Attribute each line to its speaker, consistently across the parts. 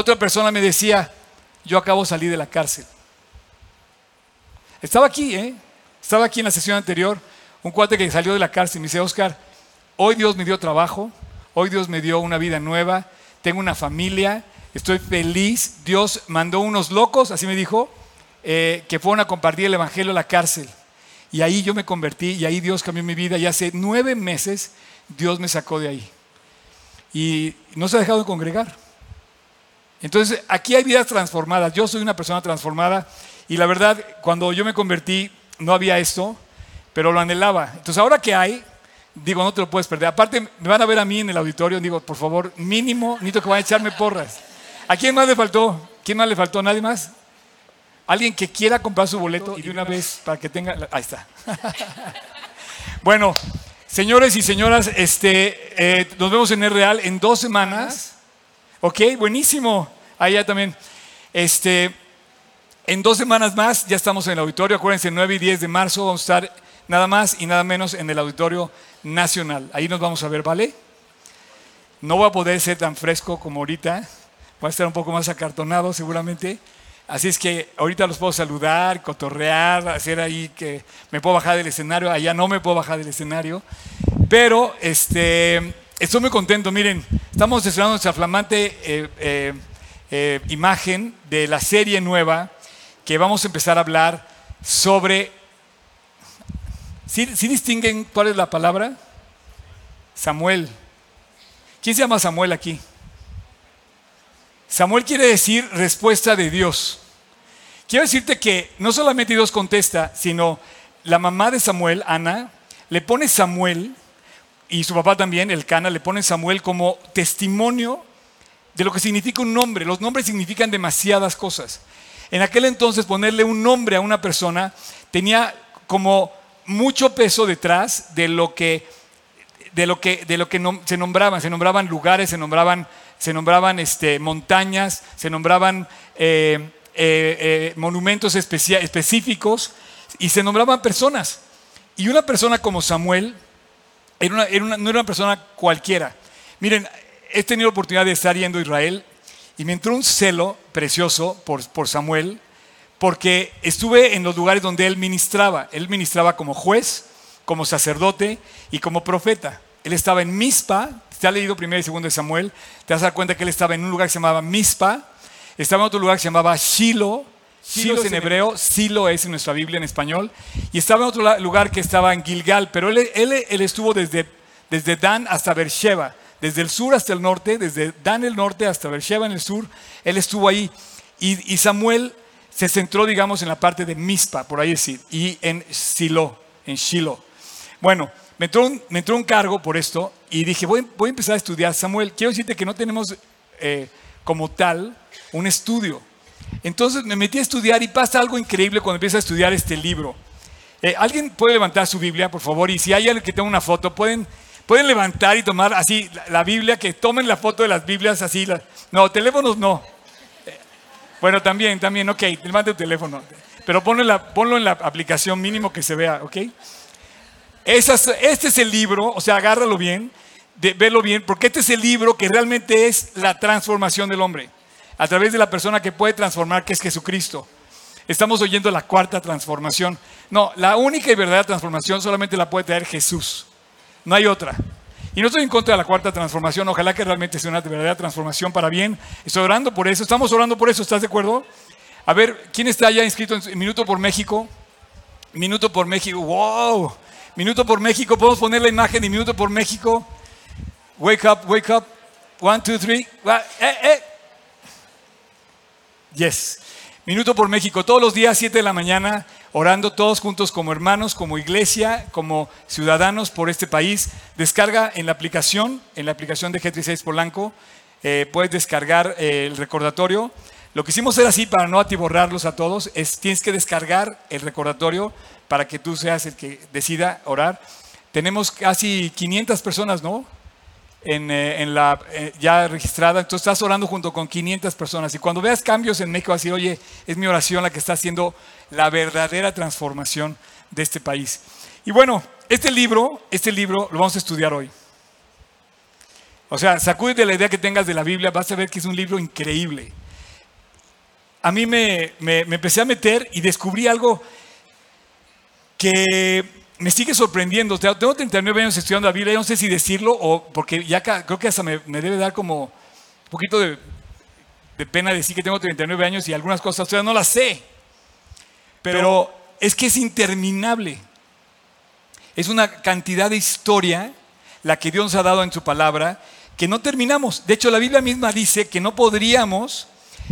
Speaker 1: Otra persona me decía, yo acabo de salir de la cárcel. Estaba aquí, ¿eh? Estaba aquí en la sesión anterior, un cuate que salió de la cárcel me dice, Oscar, hoy Dios me dio trabajo, hoy Dios me dio una vida nueva, tengo una familia, estoy feliz, Dios mandó unos locos, así me dijo, eh, que fueron a compartir el Evangelio a la cárcel. Y ahí yo me convertí y ahí Dios cambió mi vida y hace nueve meses Dios me sacó de ahí. Y no se ha dejado de congregar. Entonces, aquí hay vidas transformadas. Yo soy una persona transformada y la verdad, cuando yo me convertí, no había esto, pero lo anhelaba. Entonces, ahora que hay, digo, no te lo puedes perder. Aparte, me van a ver a mí en el auditorio, digo, por favor, mínimo, necesito que vayan a echarme porras. ¿A quién más le faltó? ¿Quién más le faltó? ¿Nadie más? Alguien que quiera comprar su boleto y de una vez para que tenga. Ahí está. bueno, señores y señoras, este, eh, nos vemos en el Real en dos semanas. Ok, buenísimo. Allá también. Este, en dos semanas más ya estamos en el auditorio. Acuérdense, 9 y 10 de marzo vamos a estar nada más y nada menos en el auditorio nacional. Ahí nos vamos a ver, ¿vale? No voy a poder ser tan fresco como ahorita. Voy a estar un poco más acartonado seguramente. Así es que ahorita los puedo saludar, cotorrear, hacer ahí que me puedo bajar del escenario. Allá no me puedo bajar del escenario. Pero este, estoy muy contento. Miren, estamos estrenando nuestra flamante eh, eh, eh, imagen de la serie nueva que vamos a empezar a hablar sobre. ¿Sí, ¿Sí distinguen cuál es la palabra? Samuel. ¿Quién se llama Samuel aquí? Samuel quiere decir respuesta de Dios. Quiero decirte que no solamente Dios contesta, sino la mamá de Samuel, Ana, le pone Samuel, y su papá también, el Cana, le pone Samuel como testimonio de lo que significa un nombre. Los nombres significan demasiadas cosas. En aquel entonces ponerle un nombre a una persona tenía como mucho peso detrás de lo que, de lo que, de lo que se nombraban. Se nombraban lugares, se nombraban se nombraban este, montañas, se nombraban eh, eh, eh, monumentos específicos y se nombraban personas. Y una persona como Samuel no era una persona cualquiera. Miren, he tenido la oportunidad de estar yendo a Israel y me entró un celo precioso por, por Samuel porque estuve en los lugares donde él ministraba. Él ministraba como juez, como sacerdote y como profeta. Él estaba en Mispa, si has leído primero y segundo de Samuel, te vas a dar cuenta que él estaba en un lugar que se llamaba Mispa, estaba en otro lugar que se llamaba Shiloh, Shiloh es en hebreo, Silo es en nuestra Biblia en español, y estaba en otro lugar que estaba en Gilgal, pero él, él, estuvo desde, desde Dan hasta Beersheba, desde el sur hasta el norte, desde Dan el norte hasta Beersheba en el sur, él estuvo ahí. Y, y Samuel se centró, digamos, en la parte de Mispa, por ahí decir, y en Silo, en Shiloh. Bueno, me entró, un, cargo por esto y dije, voy, a empezar a estudiar. Samuel, quiero decirte que no tenemos eh, como tal un estudio. Entonces me metí a estudiar y pasa algo increíble cuando empiezo a estudiar este libro. Eh, ¿Alguien puede levantar su Biblia, por favor? Y si hay alguien que tenga una foto, pueden, pueden levantar y tomar así la, Biblia, que tomen la foto de las Biblias así. no, teléfonos no. Eh, bueno, también, también, ok, levante tu teléfono. Pero ponlo ponlo en la aplicación mínimo que se vea, ¿ok? este es el libro, o sea, agárralo bien, de, verlo bien, porque este es el libro que realmente es la transformación del hombre, a través de la persona que puede transformar, que es Jesucristo. Estamos oyendo la cuarta transformación. No, la única y verdadera transformación solamente la puede traer Jesús. No hay otra. Y no estoy en contra de la cuarta transformación. Ojalá que realmente sea una verdadera transformación para bien. Estoy orando por eso. Estamos orando por eso. ¿Estás de acuerdo? A ver, ¿quién está ya inscrito en Minuto por México? Minuto por México. ¡Wow! Minuto por México, podemos poner la imagen de Minuto por México. Wake up, wake up. One, two, three. Eh, eh. Yes. Minuto por México, todos los días, 7 de la mañana, orando todos juntos como hermanos, como iglesia, como ciudadanos por este país. Descarga en la aplicación, en la aplicación de G36 Polanco, eh, puedes descargar el recordatorio. Lo que hicimos era así para no atiborrarlos a todos, es tienes que descargar el recordatorio para que tú seas el que decida orar. Tenemos casi 500 personas, ¿no? En, eh, la eh, ya registrada, entonces estás orando junto con 500 personas y cuando veas cambios en México, así, oye, es mi oración la que está haciendo la verdadera transformación de este país. Y bueno, este libro, este libro lo vamos a estudiar hoy. O sea, sacúdete la idea que tengas de la Biblia, vas a ver que es un libro increíble. A mí me, me, me empecé a meter y descubrí algo que me sigue sorprendiendo. Tengo 39 años estudiando la Biblia, no sé si decirlo o porque ya creo que hasta me, debe dar como un poquito de, pena decir que tengo 39 años y algunas cosas todavía no las sé. Pero es que es interminable. Es una cantidad de historia la que Dios nos ha dado en su palabra que no terminamos. De hecho, la Biblia misma dice que no podríamos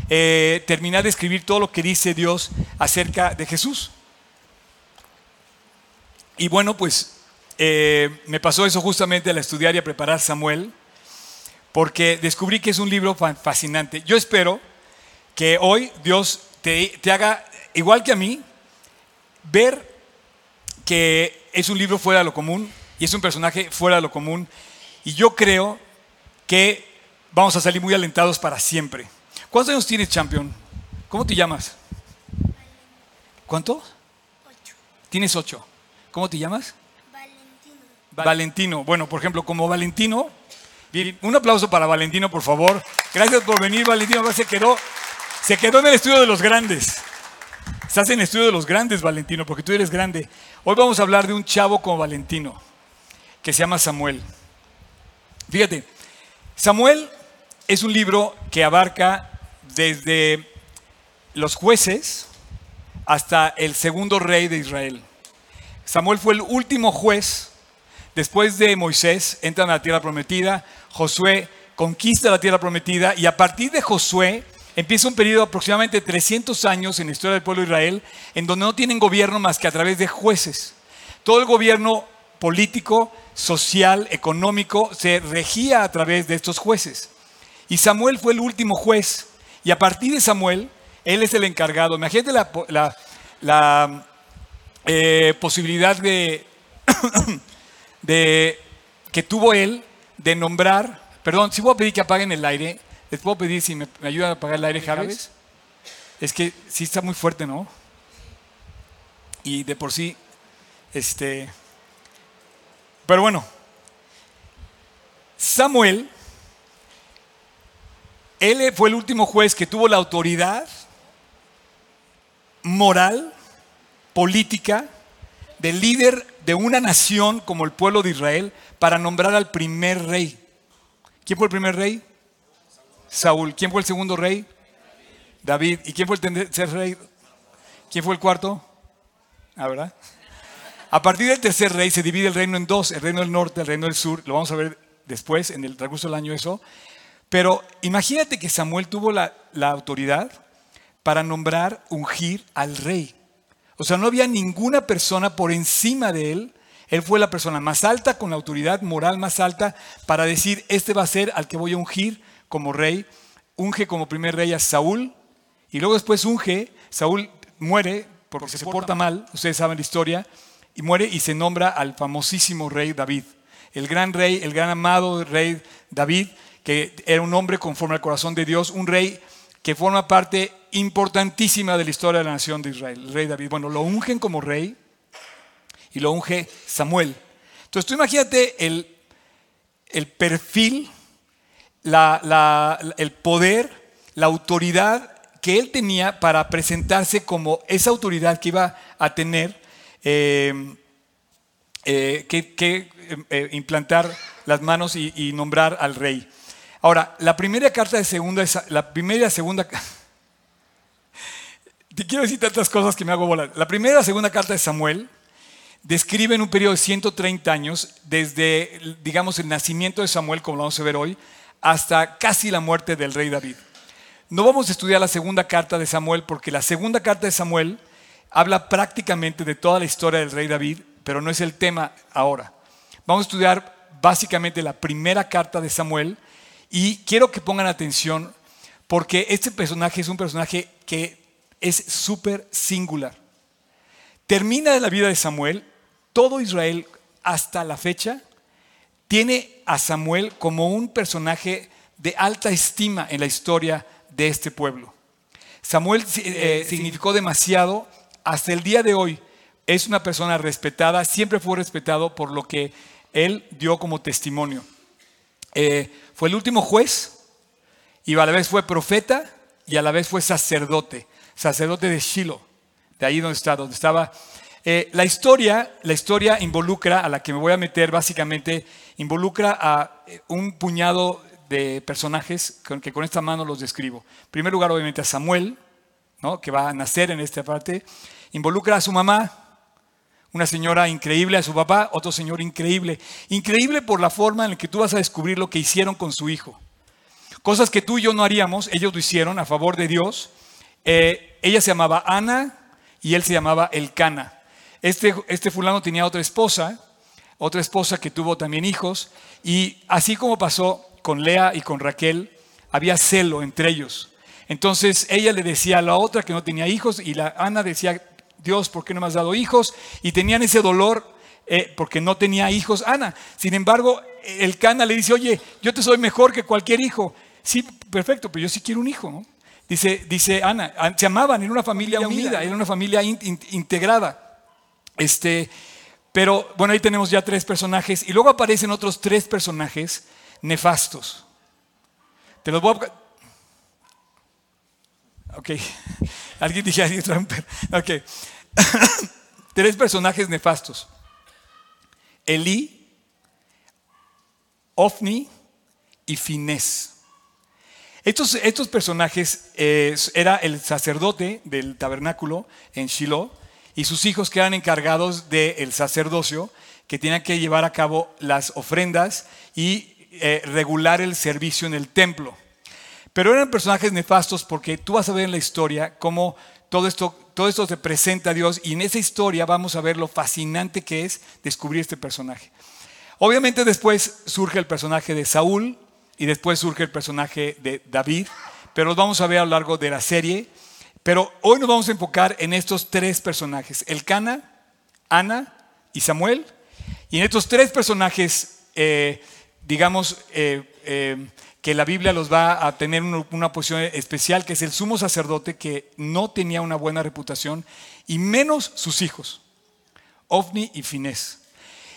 Speaker 1: eh, terminar de escribir todo lo que dice Dios acerca de Jesús. Y bueno, pues eh, me pasó eso justamente al estudiar y a preparar Samuel, porque descubrí que es un libro fascinante. Yo espero que hoy Dios te, te haga, igual que a mí, ver que es un libro fuera de lo común y es un personaje fuera de lo común. Y yo creo que vamos a salir muy alentados para siempre. ¿Cuántos años tienes, champion? ¿Cómo te llamas? ¿Cuánto?
Speaker 2: Ocho.
Speaker 1: Tienes ocho. ¿Cómo te llamas?
Speaker 2: Valentino.
Speaker 1: Valentino. Bueno, por ejemplo, como Valentino. Bien, un aplauso para Valentino, por favor. Gracias por venir, Valentino. Se quedó, se quedó en el estudio de los grandes. Estás en el estudio de los grandes, Valentino, porque tú eres grande. Hoy vamos a hablar de un chavo como Valentino, que se llama Samuel. Fíjate, Samuel es un libro que abarca desde los jueces hasta el segundo rey de Israel. Samuel fue el último juez. Después de Moisés entran a la tierra prometida, Josué conquista la tierra prometida y a partir de Josué empieza un periodo de aproximadamente 300 años en la historia del pueblo de Israel en donde no tienen gobierno más que a través de jueces. Todo el gobierno político, social, económico, se regía a través de estos jueces. Y Samuel fue el último juez. Y a partir de Samuel, él es el encargado. Imagínate la, eh, posibilidad de, de, que tuvo él de nombrar, perdón, si voy a pedir que apaguen el aire, les puedo pedir si me, ayudan a apagar el aire, Javes. Es que sí está muy fuerte, ¿no? Y de por sí, este, pero bueno, Samuel, él fue el último juez que tuvo la autoridad moral, política, del líder de una nación como el pueblo de Israel para nombrar al primer rey. ¿Quién fue el primer rey? Saúl. ¿Quién fue el segundo rey? David. ¿Y quién fue el tercer rey? ¿Quién fue el cuarto? Ah, ¿verdad? A partir del tercer rey se divide el reino en dos, el reino del norte, el reino del sur, lo vamos a ver después, en el transcurso del año eso. Pero imagínate que Samuel tuvo la, la autoridad para nombrar, ungir al rey. O sea, no había ninguna persona por encima de él. Él fue la persona más alta, con la autoridad moral más alta, para decir, este va a ser al que voy a ungir como rey. Unge como primer rey a Saúl, y luego después unge, Saúl muere porque se porta mal, ustedes saben la historia, y muere y se nombra al famosísimo rey David. El gran rey, el gran amado rey David, que era un hombre conforme al corazón de Dios, un rey que forma parte importantísima de la historia de la nación de Israel, el rey David. Bueno, lo ungen como rey y lo unge Samuel. Entonces tú imagínate el, el perfil, el poder, la autoridad que él tenía para presentarse como esa autoridad que iba a tener eh, eh, que, eh, implantar las manos y, nombrar al rey. Ahora, la primera carta de segunda, la primera segunda, te quiero decir tantas cosas que me hago volar. La primera segunda carta de Samuel describen un periodo de 130 años, desde, digamos, el nacimiento de Samuel, como lo vamos a ver hoy, hasta casi la muerte del rey David. No vamos a estudiar la segunda carta de Samuel porque la segunda carta de Samuel habla prácticamente de toda la historia del rey David, pero no es el tema ahora. Vamos a estudiar básicamente la primera carta de Samuel y quiero que pongan atención porque este personaje es un personaje que es súper singular. Termina la vida de Samuel, todo Israel hasta la fecha tiene a Samuel como un personaje de alta estima en la historia de este pueblo. Samuel eh, significó demasiado hasta el día de hoy es una persona respetada, siempre fue respetado por lo que él dio como testimonio. eh, fue el último juez y a la vez fue profeta y a la vez fue sacerdote, sacerdote de Shiloh, de ahí donde está, donde estaba. Eh, la historia, la historia involucra, a la que me voy a meter básicamente, involucra a eh, un puñado de personajes que con esta mano los describo. En primer lugar, obviamente, a Samuel, ¿no? que va a nacer en esta parte. Involucra a su mamá, una señora increíble, a su papá, otro señor increíble. Increíble por la forma en que tú vas a descubrir lo que hicieron con su hijo. Cosas que tú y yo no haríamos, ellos lo hicieron a favor de Dios. Eh, ella se llamaba Ana y él se llamaba Elcana. Este, este fulano tenía otra esposa, otra esposa que tuvo también hijos, y así como pasó con Lea y con Raquel, había celo entre ellos. Entonces ella le decía a la otra que no tenía hijos y la Ana decía, Dios, ¿por qué no me has dado hijos? Y tenían ese dolor eh, porque no tenía hijos Ana. Sin embargo, el Cana le dice, oye, yo te soy mejor que cualquier hijo. Sí, perfecto, pero yo sí quiero un hijo, ¿no? Dice, dice Ana, se amaban, era una familia unida, era una familia integrada. Este, pero bueno, ahí tenemos ya tres personajes y luego aparecen otros tres personajes nefastos. Te los voy a... Ok, alguien dije, alguien tramper. Ok, tres personajes nefastos. Elí, Ofni y Finés. Estos, estos personajes eh, era el sacerdote del tabernáculo en Shiloh y sus hijos que eran encargados del sacerdocio, que tenían que llevar a cabo las ofrendas y eh, regular el servicio en el templo. Pero eran personajes nefastos porque tú vas a ver en la historia cómo todo esto, todo esto te presenta a Dios y en esa historia vamos a ver lo fascinante que es descubrir este personaje. Obviamente después surge el personaje de Saúl, y después surge el personaje de David, pero los vamos a ver a lo largo de la serie. Pero hoy nos vamos a enfocar en estos tres personajes, Elcana, Ana y Samuel. Y en estos tres personajes, eh, digamos, eh, eh, que la Biblia los va a tener una posición especial, que es el sumo sacerdote que no tenía una buena reputación, y menos sus hijos, Ofni y Finés.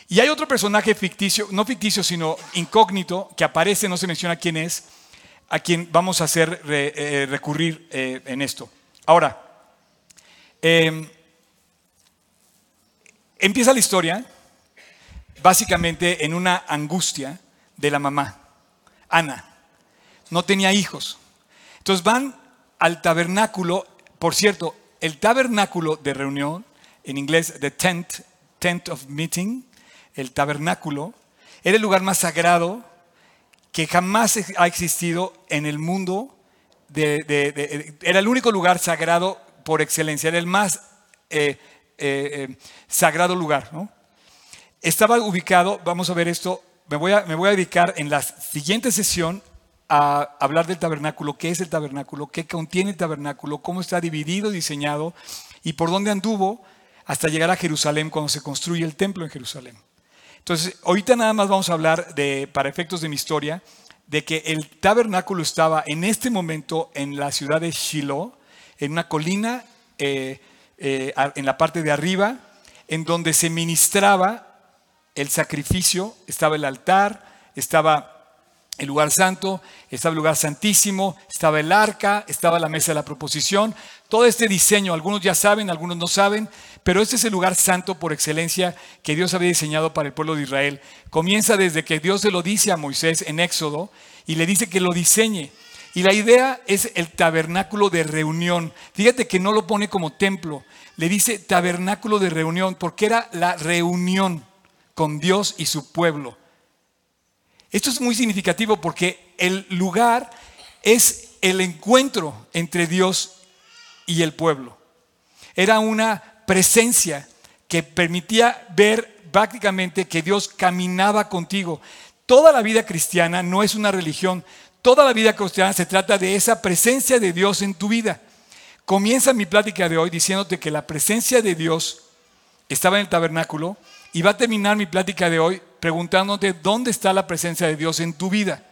Speaker 1: Y hay otro personaje ficticio, no ficticio, sino incógnito, que aparece, no se menciona quién es, a quien vamos a hacer eh, recurrir eh, en esto. Ahora, em, empieza la historia básicamente en una angustia de la mamá, Ana. No tenía hijos. Entonces van al tabernáculo, por cierto, el tabernáculo de reunión, en inglés, the tent, tent of meeting, el tabernáculo, era el lugar más sagrado que jamás ha existido en el mundo. era el único lugar sagrado por excelencia, era el más eh, eh, eh, sagrado lugar. Estaba ubicado, vamos a ver esto, me voy, a, me voy a dedicar en la siguiente sesión a hablar del tabernáculo, qué es el tabernáculo, qué contiene el tabernáculo, cómo está dividido, diseñado y por dónde anduvo hasta llegar a Jerusalén cuando se construye el templo en Jerusalén. Entonces, ahorita nada más vamos a hablar de, para efectos de mi historia, de que el tabernáculo estaba en este momento en la ciudad de Shiloh, en una colina eh, eh, en la parte de arriba, en donde se ministraba el sacrificio, estaba el altar, estaba el lugar santo, estaba el lugar santísimo, estaba el arca, estaba la mesa de la proposición. Todo este diseño, algunos ya saben, algunos no saben, pero este es el lugar santo por excelencia que Dios había diseñado para el pueblo de Israel. Comienza desde que Dios se lo dice a Moisés en Éxodo y le dice que lo diseñe. Y la idea es el tabernáculo de reunión. Fíjate que no lo pone como templo, le dice tabernáculo de reunión porque era la reunión con Dios y su pueblo. Esto es muy significativo porque el lugar es el encuentro entre Dios y el pueblo. Era una presencia que permitía ver prácticamente que Dios caminaba contigo. Toda la vida cristiana no es una religión, toda la vida cristiana se trata de esa presencia de Dios en tu vida. Comienza mi plática de hoy diciéndote que la presencia de Dios estaba en el tabernáculo y va a terminar mi plática de hoy preguntándote dónde está la presencia de Dios en tu vida.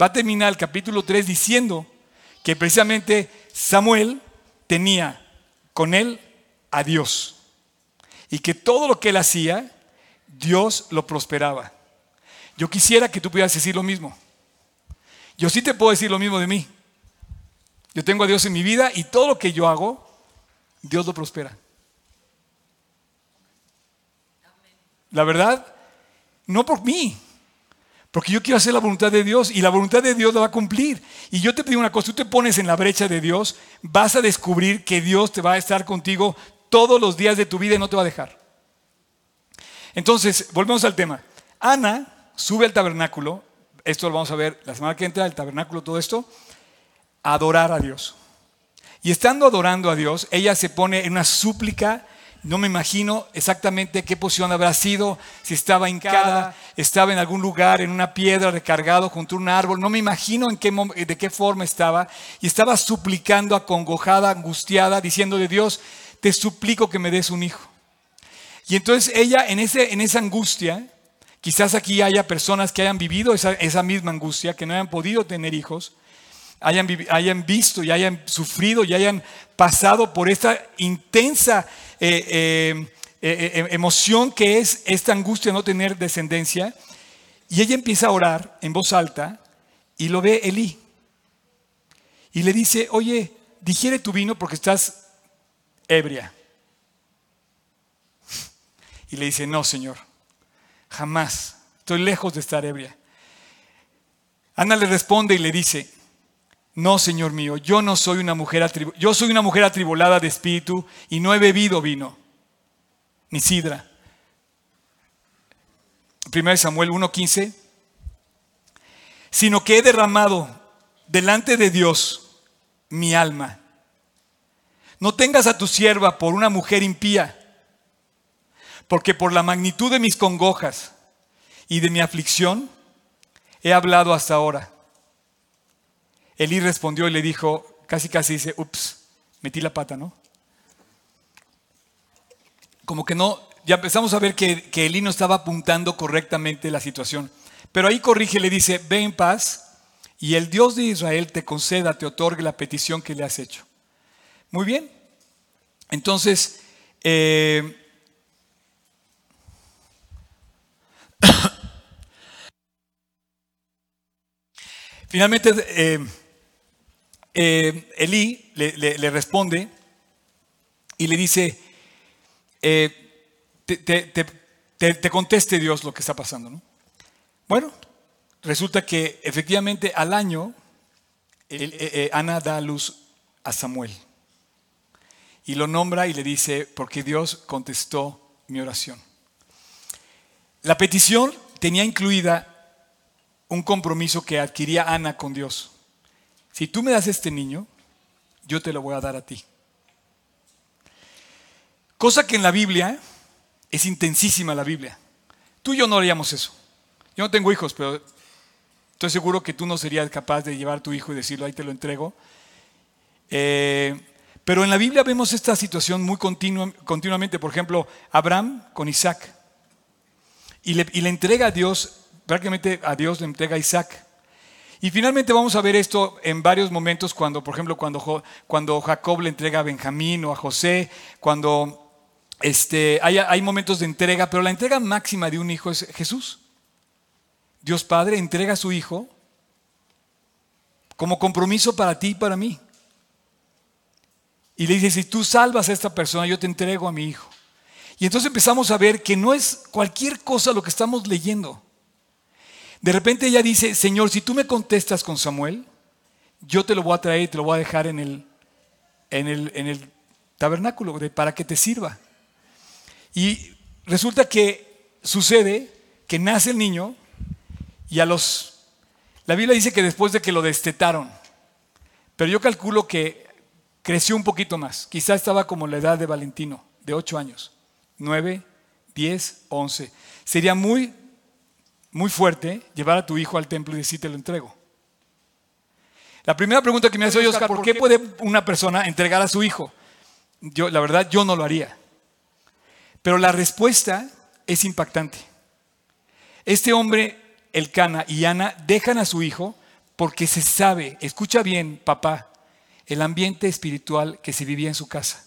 Speaker 1: Va a terminar el capítulo 3 diciendo que precisamente Samuel tenía con él a Dios y que todo lo que él hacía, Dios lo prosperaba. Yo quisiera que tú pudieras decir lo mismo. Yo sí te puedo decir lo mismo de mí. Yo tengo a Dios en mi vida y todo lo que yo hago, Dios lo prospera. La verdad, no por mí, porque yo quiero hacer la voluntad de Dios y la voluntad de Dios la va a cumplir. Y yo te pido una cosa, tú te pones en la brecha de Dios, vas a descubrir que Dios te va a estar contigo todos los días de tu vida y no te va a dejar. Entonces, volvemos al tema. Ana sube al tabernáculo, esto lo vamos a ver la semana que entra, el tabernáculo, todo esto, a adorar a Dios. Y estando adorando a Dios, ella se pone en una súplica no me imagino exactamente qué posición habrá sido, si estaba hincada, estaba en algún lugar, en una piedra, recargado junto a un árbol. No me imagino en qué, de qué forma estaba. Y estaba suplicando, acongojada, angustiada, diciéndole, Dios, te suplico que me des un hijo. Y entonces ella, en, ese, en esa angustia, quizás aquí haya personas que hayan vivido esa, esa misma angustia, que no hayan podido tener hijos, hayan, hayan visto y hayan sufrido y hayan pasado por esta intensa eh, eh, eh, emoción que es esta angustia de no tener descendencia. Y ella empieza a orar en voz alta y lo ve Elí. Y le dice, oye, digiere tu vino porque estás ebria. Y le dice, no, Señor, jamás, estoy lejos de estar ebria. Ana le responde y le dice, no, Señor mío, yo no soy una mujer atribulada, yo soy una mujer atribulada de espíritu y no he bebido vino, ni sidra. 1 Samuel 1:15, sino que he derramado delante de Dios mi alma. No tengas a tu sierva por una mujer impía, porque por la magnitud de mis congojas y de mi aflicción he hablado hasta ahora. Elí respondió y le dijo, casi casi dice, ups, metí la pata, ¿no? Como que no, ya empezamos a ver que, que Elí no estaba apuntando correctamente la situación. Pero ahí corrige, le dice, ve en paz y el Dios de Israel te conceda, te otorgue la petición que le has hecho. Muy bien. Entonces, eh, finalmente, eh, eh, Elí le, responde y le dice, eh, te, conteste Dios lo que está pasando. Bueno, resulta que efectivamente al año eh, Ana da luz a Samuel y lo nombra y le dice, porque Dios contestó mi oración. La petición tenía incluida un compromiso que adquiría Ana con Dios si tú me das este niño, yo te lo voy a dar a ti. Cosa que en la Biblia es intensísima la Biblia. Tú y yo no haríamos eso. Yo no tengo hijos, pero estoy seguro que tú no serías capaz de llevar a tu hijo y decirlo, ahí te lo entrego. Eh, pero en la Biblia vemos esta situación muy continuamente. Por ejemplo, Abraham con Isaac. Y le, y le entrega a Dios, prácticamente a Dios le entrega a Isaac. Y finalmente vamos a ver esto en varios momentos cuando, por ejemplo, cuando, cuando Jacob le entrega a Benjamín o a José, cuando este, hay, hay momentos de entrega, pero la entrega máxima de un hijo es Jesús. Dios Padre entrega a su hijo como compromiso para ti y para mí. Y le dice, si tú salvas a esta persona, yo te entrego a mi hijo. Y entonces empezamos a ver que no es cualquier cosa lo que estamos leyendo. De repente ella dice, Señor, si tú me contestas con Samuel, yo te lo voy a traer y te lo voy a dejar en el, en el, tabernáculo para que te sirva. Y resulta que sucede que nace el niño y a los... La Biblia dice que después de que lo destetaron, pero yo calculo que creció un poquito más. Quizá estaba como la edad de Valentino, de 8 años, 9, 10, 11. Sería muy muy fuerte llevar a tu hijo al templo y decir te lo entrego. La primera pregunta que me hace hoy, Oscar, ¿por qué puede una persona entregar a su hijo? Yo, la verdad, yo no lo haría. Pero la respuesta es impactante. Este hombre, el Cana y Ana, dejan a su hijo porque se sabe, escucha bien, papá, el ambiente espiritual que se vivía en su casa.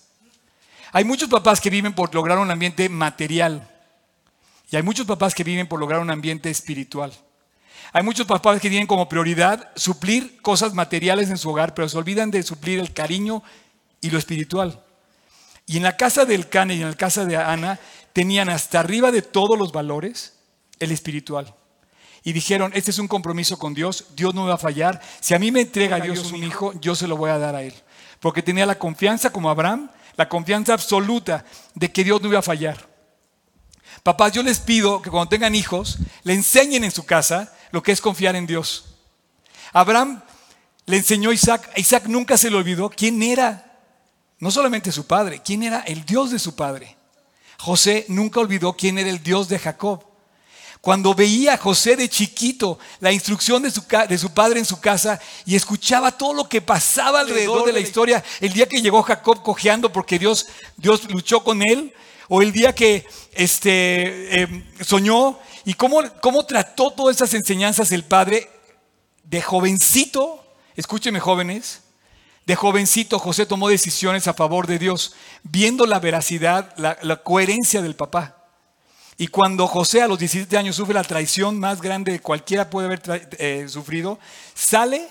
Speaker 1: Hay muchos papás que viven por lograr un ambiente material, y hay muchos papás que viven por lograr un ambiente espiritual. Hay muchos papás que tienen como prioridad suplir cosas materiales en su hogar, pero se olvidan de suplir el cariño y lo espiritual. Y en la casa del Cane y en la casa de Ana tenían hasta arriba de todos los valores el espiritual. Y dijeron, este es un compromiso con Dios, Dios no me va a fallar. Si a mí me entrega Dios un hijo, yo se lo voy a dar a él. Porque tenía la confianza como Abraham, la confianza absoluta de que Dios no iba a fallar. Papás, yo les pido que cuando tengan hijos, le enseñen en su casa lo que es confiar en Dios. Abraham le enseñó a Isaac, a Isaac nunca se le olvidó quién era, no solamente su padre, quién era el Dios de su padre. José nunca olvidó quién era el Dios de Jacob. Cuando veía a José de chiquito, la instrucción de su, de su, padre en su casa y escuchaba todo lo que pasaba alrededor de la historia, el día que llegó Jacob cojeando porque Dios, Dios luchó con él, o el día que este, em, soñó y cómo, cómo trató todas esas enseñanzas el padre de jovencito, escúcheme jóvenes, de jovencito José tomó decisiones a favor de Dios, viendo la veracidad, la, coherencia del papá. Y cuando José a los 17 años sufre la traición más grande que cualquiera puede haber eh, sufrido, sale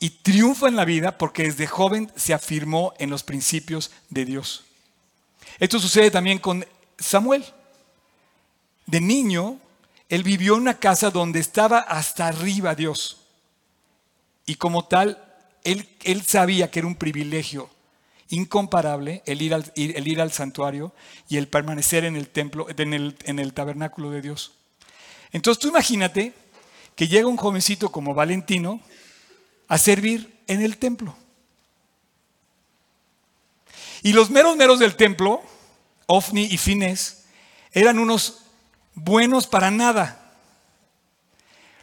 Speaker 1: y triunfa en la vida porque desde joven se afirmó en los principios de Dios. Esto sucede también con Samuel. De niño, él vivió en una casa donde estaba hasta arriba Dios. Y como tal, él, él sabía que era un privilegio incomparable el ir, al, el ir al santuario y el permanecer en el templo, en el, en el tabernáculo de Dios. Entonces tú imagínate que llega un jovencito como Valentino a servir en el templo. Y los meros meros del templo, Ofni y Fines, eran unos buenos para nada.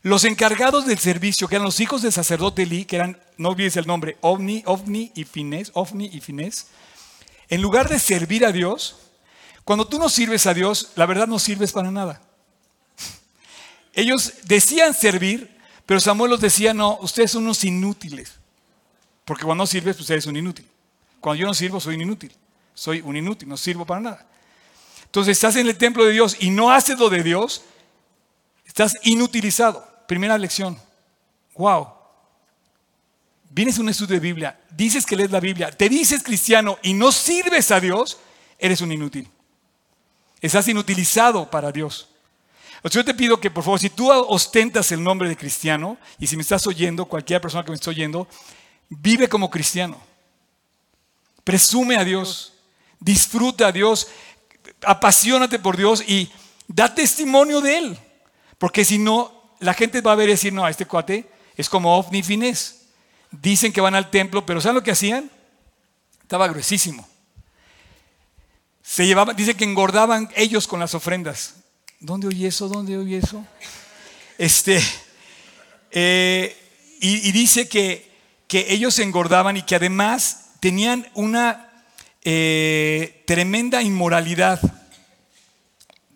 Speaker 1: Los encargados del servicio, que eran los hijos del sacerdote Lee, que eran, no olvides el nombre, Ovni, Ovni y Finés, Ofni y Finés, en lugar de servir a Dios, cuando tú no sirves a Dios, la verdad no sirves para nada. Ellos decían servir, pero Samuel los decía, no, ustedes son unos inútiles. Porque cuando no sirves, pues eres un inútil. Cuando yo no sirvo, soy un inútil. Soy un inútil, no sirvo para nada. Entonces estás en el templo de Dios y no haces lo de Dios, estás inutilizado. Primera lección. Wow. Vienes a un estudio de Biblia, dices que lees la Biblia, te dices cristiano y no sirves a Dios, eres un inútil. Estás inutilizado para Dios. yo te pido que por favor, si tú ostentas el nombre de cristiano, y si me estás oyendo, cualquier persona que me esté oyendo, vive como cristiano. Presume a Dios, disfruta a Dios, apasionate por Dios y da testimonio de Él. Porque si no, la gente va a ver y decir, no, este cuate es como ovni finés. Dicen que van al templo, pero ¿saben lo que hacían? Estaba gruesísimo. Se llevaban, dice que engordaban ellos con las ofrendas. ¿Dónde oí eso? ¿Dónde oí eso? Este, eh, y, dice que, que, ellos engordaban y que además tenían una eh, tremenda inmoralidad.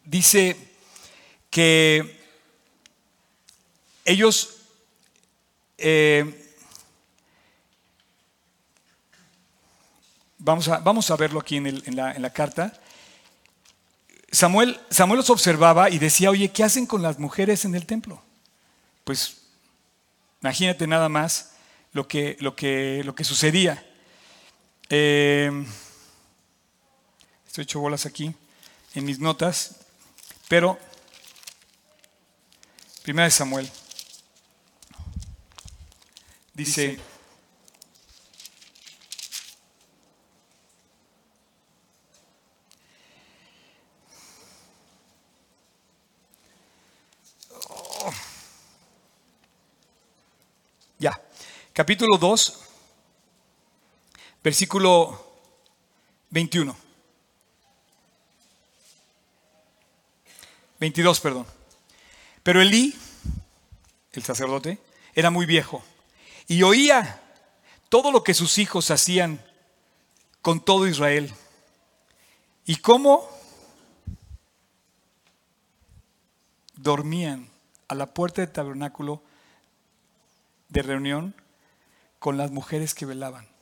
Speaker 1: Dice que ellos eh, vamos, a, vamos, a, verlo aquí en, la, carta. Samuel, Samuel los observaba y decía, oye, ¿qué hacen con las mujeres en el templo? Pues imagínate nada más lo que, lo que, lo que sucedía. Eh, estoy hecho bolas aquí en mis notas, pero primera de Samuel. Dice, ya, capítulo 2, versículo 21. 22, perdón. Pero Elí, el sacerdote, era muy viejo y oía todo lo que sus hijos hacían con todo Israel. Y cómo dormían a la puerta del tabernáculo de reunión con las mujeres que velaban.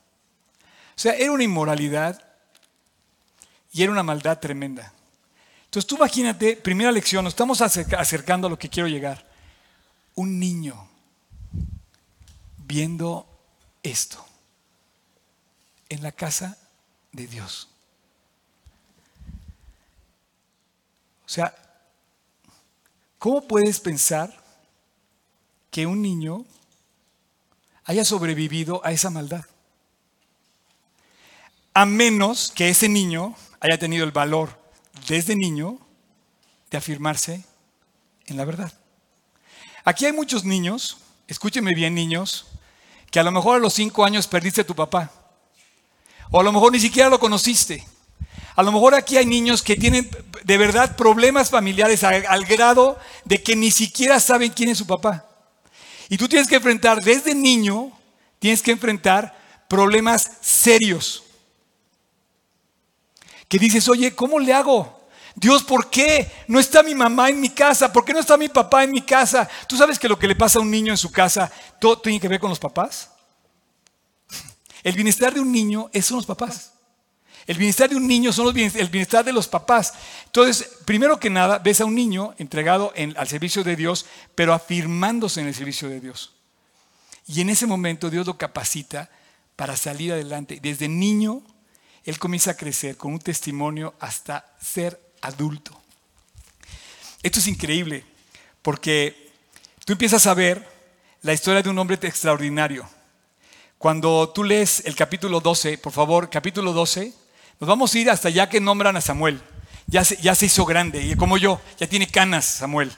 Speaker 1: O sea, era una inmoralidad y era una maldad tremenda. Entonces tú imagínate, primera lección, nos estamos acercando a lo que quiero llegar. un niño viendo esto en la casa de Dios. O sea, ¿cómo puedes pensar que un niño haya sobrevivido a esa maldad? A menos que ese niño haya tenido el valor desde niño de afirmarse en la verdad. Aquí hay muchos niños, escúcheme bien niños, que a lo mejor a los cinco años perdiste a tu papá. O a lo mejor ni siquiera lo conociste. A lo mejor aquí hay niños que tienen de verdad problemas familiares al, al, grado de que ni siquiera saben quién es su papá. Y tú tienes que enfrentar, desde niño, tienes que enfrentar problemas serios. Que dices, oye, ¿cómo le hago? Dios, ¿por qué no está mi mamá en mi casa? ¿Por qué no está mi papá en mi casa? ¿Tú sabes que lo que le pasa a un niño en su casa, todo tiene que ver con los papás? El bienestar de un niño son los papás. El bienestar de un niño son los el bienestar de los papás. Entonces, primero que nada, ves a un niño entregado al servicio de Dios, pero afirmándose en el servicio de Dios. Y en ese momento Dios lo capacita para salir adelante. Desde niño, él comienza a crecer con un testimonio hasta ser adulto. Esto es increíble, porque tú empiezas a ver la historia de un hombre extraordinario. Cuando tú lees el capítulo 12, por favor, capítulo 12, nos vamos a ir hasta ya que nombran a Samuel. Ya se, ya se hizo grande, y como yo, ya tiene canas Samuel.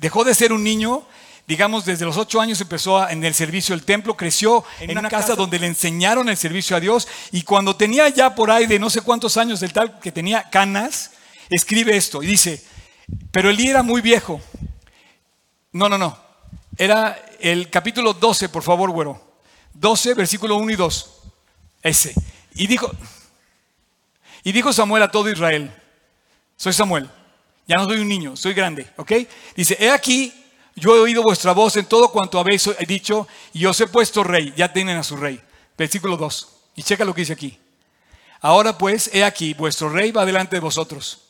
Speaker 1: Dejó de ser un niño, digamos, desde los ocho años empezó en el servicio del templo, creció en, una, casa, casa donde le enseñaron el servicio a Dios, y cuando tenía ya por ahí de no sé cuántos años del tal que tenía canas, escribe esto y dice, pero Elí era muy viejo. No, no, no. Era el capítulo 12, por favor, güero. 12, versículo 1 y 2. Ese. Y dijo, y dijo Samuel a todo Israel, soy Samuel, ya no soy un niño, soy grande, ¿ok? Dice, he aquí, yo he oído vuestra voz en todo cuanto habéis dicho y os he puesto rey, ya tienen a su rey. Versículo 2. Y checa lo que dice aquí. Ahora pues, he aquí, vuestro rey va delante de vosotros.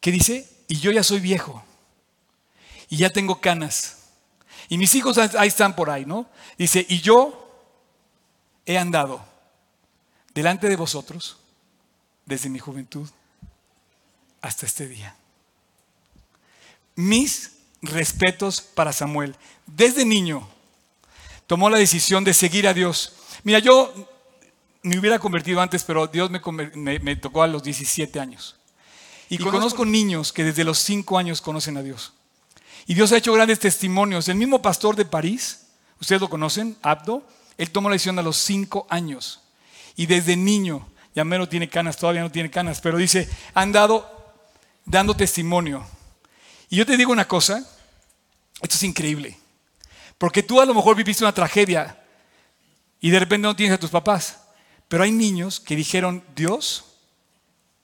Speaker 1: ¿Qué dice? Y yo ya soy viejo. Y ya tengo canas. Y mis hijos ahí están por ahí, ¿no? Dice, y yo he andado delante de vosotros desde mi juventud hasta este día. Mis respetos para Samuel. Desde niño tomó la decisión de seguir a Dios. Mira, yo me hubiera convertido antes, pero Dios me, tocó a los 17 años. Y, conozco, conozco niños que desde los 5 años conocen a Dios. Y Dios ha hecho grandes testimonios. El mismo pastor de París, ustedes lo conocen, Abdo, él tomó la decisión a los cinco años. Y desde niño, ya menos tiene canas, todavía no tiene canas, pero dice, han dado dando testimonio. Y yo te digo una cosa, esto es increíble. Porque tú a lo mejor viviste una tragedia y de repente no tienes a tus papás. Pero hay niños que dijeron, Dios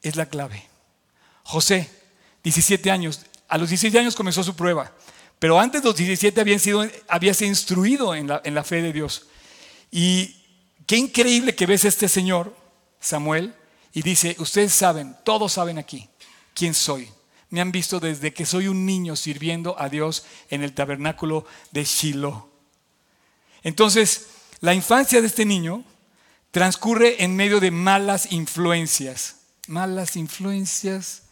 Speaker 1: es la clave. José, 17 años, a los 17 años comenzó su prueba. Pero antes de los 17 había sido, había sido instruido en la, en la fe de Dios. Y qué increíble que ves a este señor, Samuel, y dice, ustedes saben, todos saben aquí quién soy. Me han visto desde que soy un niño sirviendo a Dios en el tabernáculo de Shiloh. Entonces, la infancia de este niño transcurre en medio de malas influencias. Malas influencias,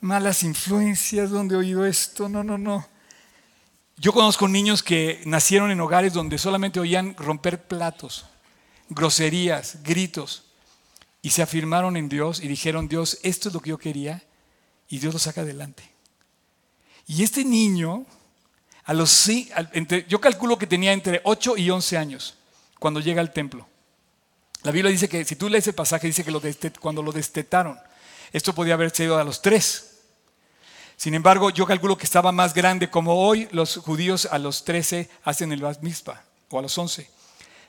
Speaker 1: malas influencias, ¿dónde he oído esto? No, no, no. Yo conozco niños que nacieron en hogares donde solamente oían romper platos, groserías, gritos, y se afirmaron en Dios y dijeron, Dios, esto es lo que yo quería, y Dios lo saca adelante. Y este niño, a los, yo calculo que tenía entre 8 y 11 años cuando llega al templo. La Biblia dice que, si tú lees el pasaje, dice que cuando lo destetaron, esto podía haber sido a los 3. Sin embargo, yo calculo que estaba más grande, como hoy los judíos a los 13 hacen el Bat o a los 11.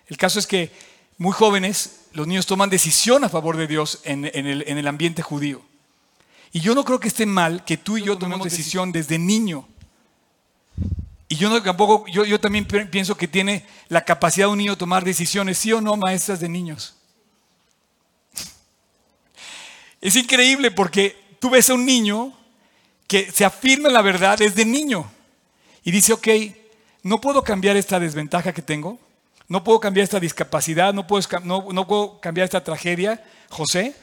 Speaker 1: El caso es que muy jóvenes, los niños toman decisión a favor de Dios en, el, ambiente judío. Y yo no creo que esté mal que tú y yo tomemos decisión desde niño. Y yo no, tampoco, yo, yo también pienso que tiene la capacidad de un niño tomar decisiones, sí o no, maestras de niños. Es increíble porque tú ves a un niño que se afirma la verdad desde niño y dice, ok, no puedo cambiar esta desventaja que tengo, no puedo cambiar esta discapacidad, no puedo, no- no puedo cambiar esta tragedia, José,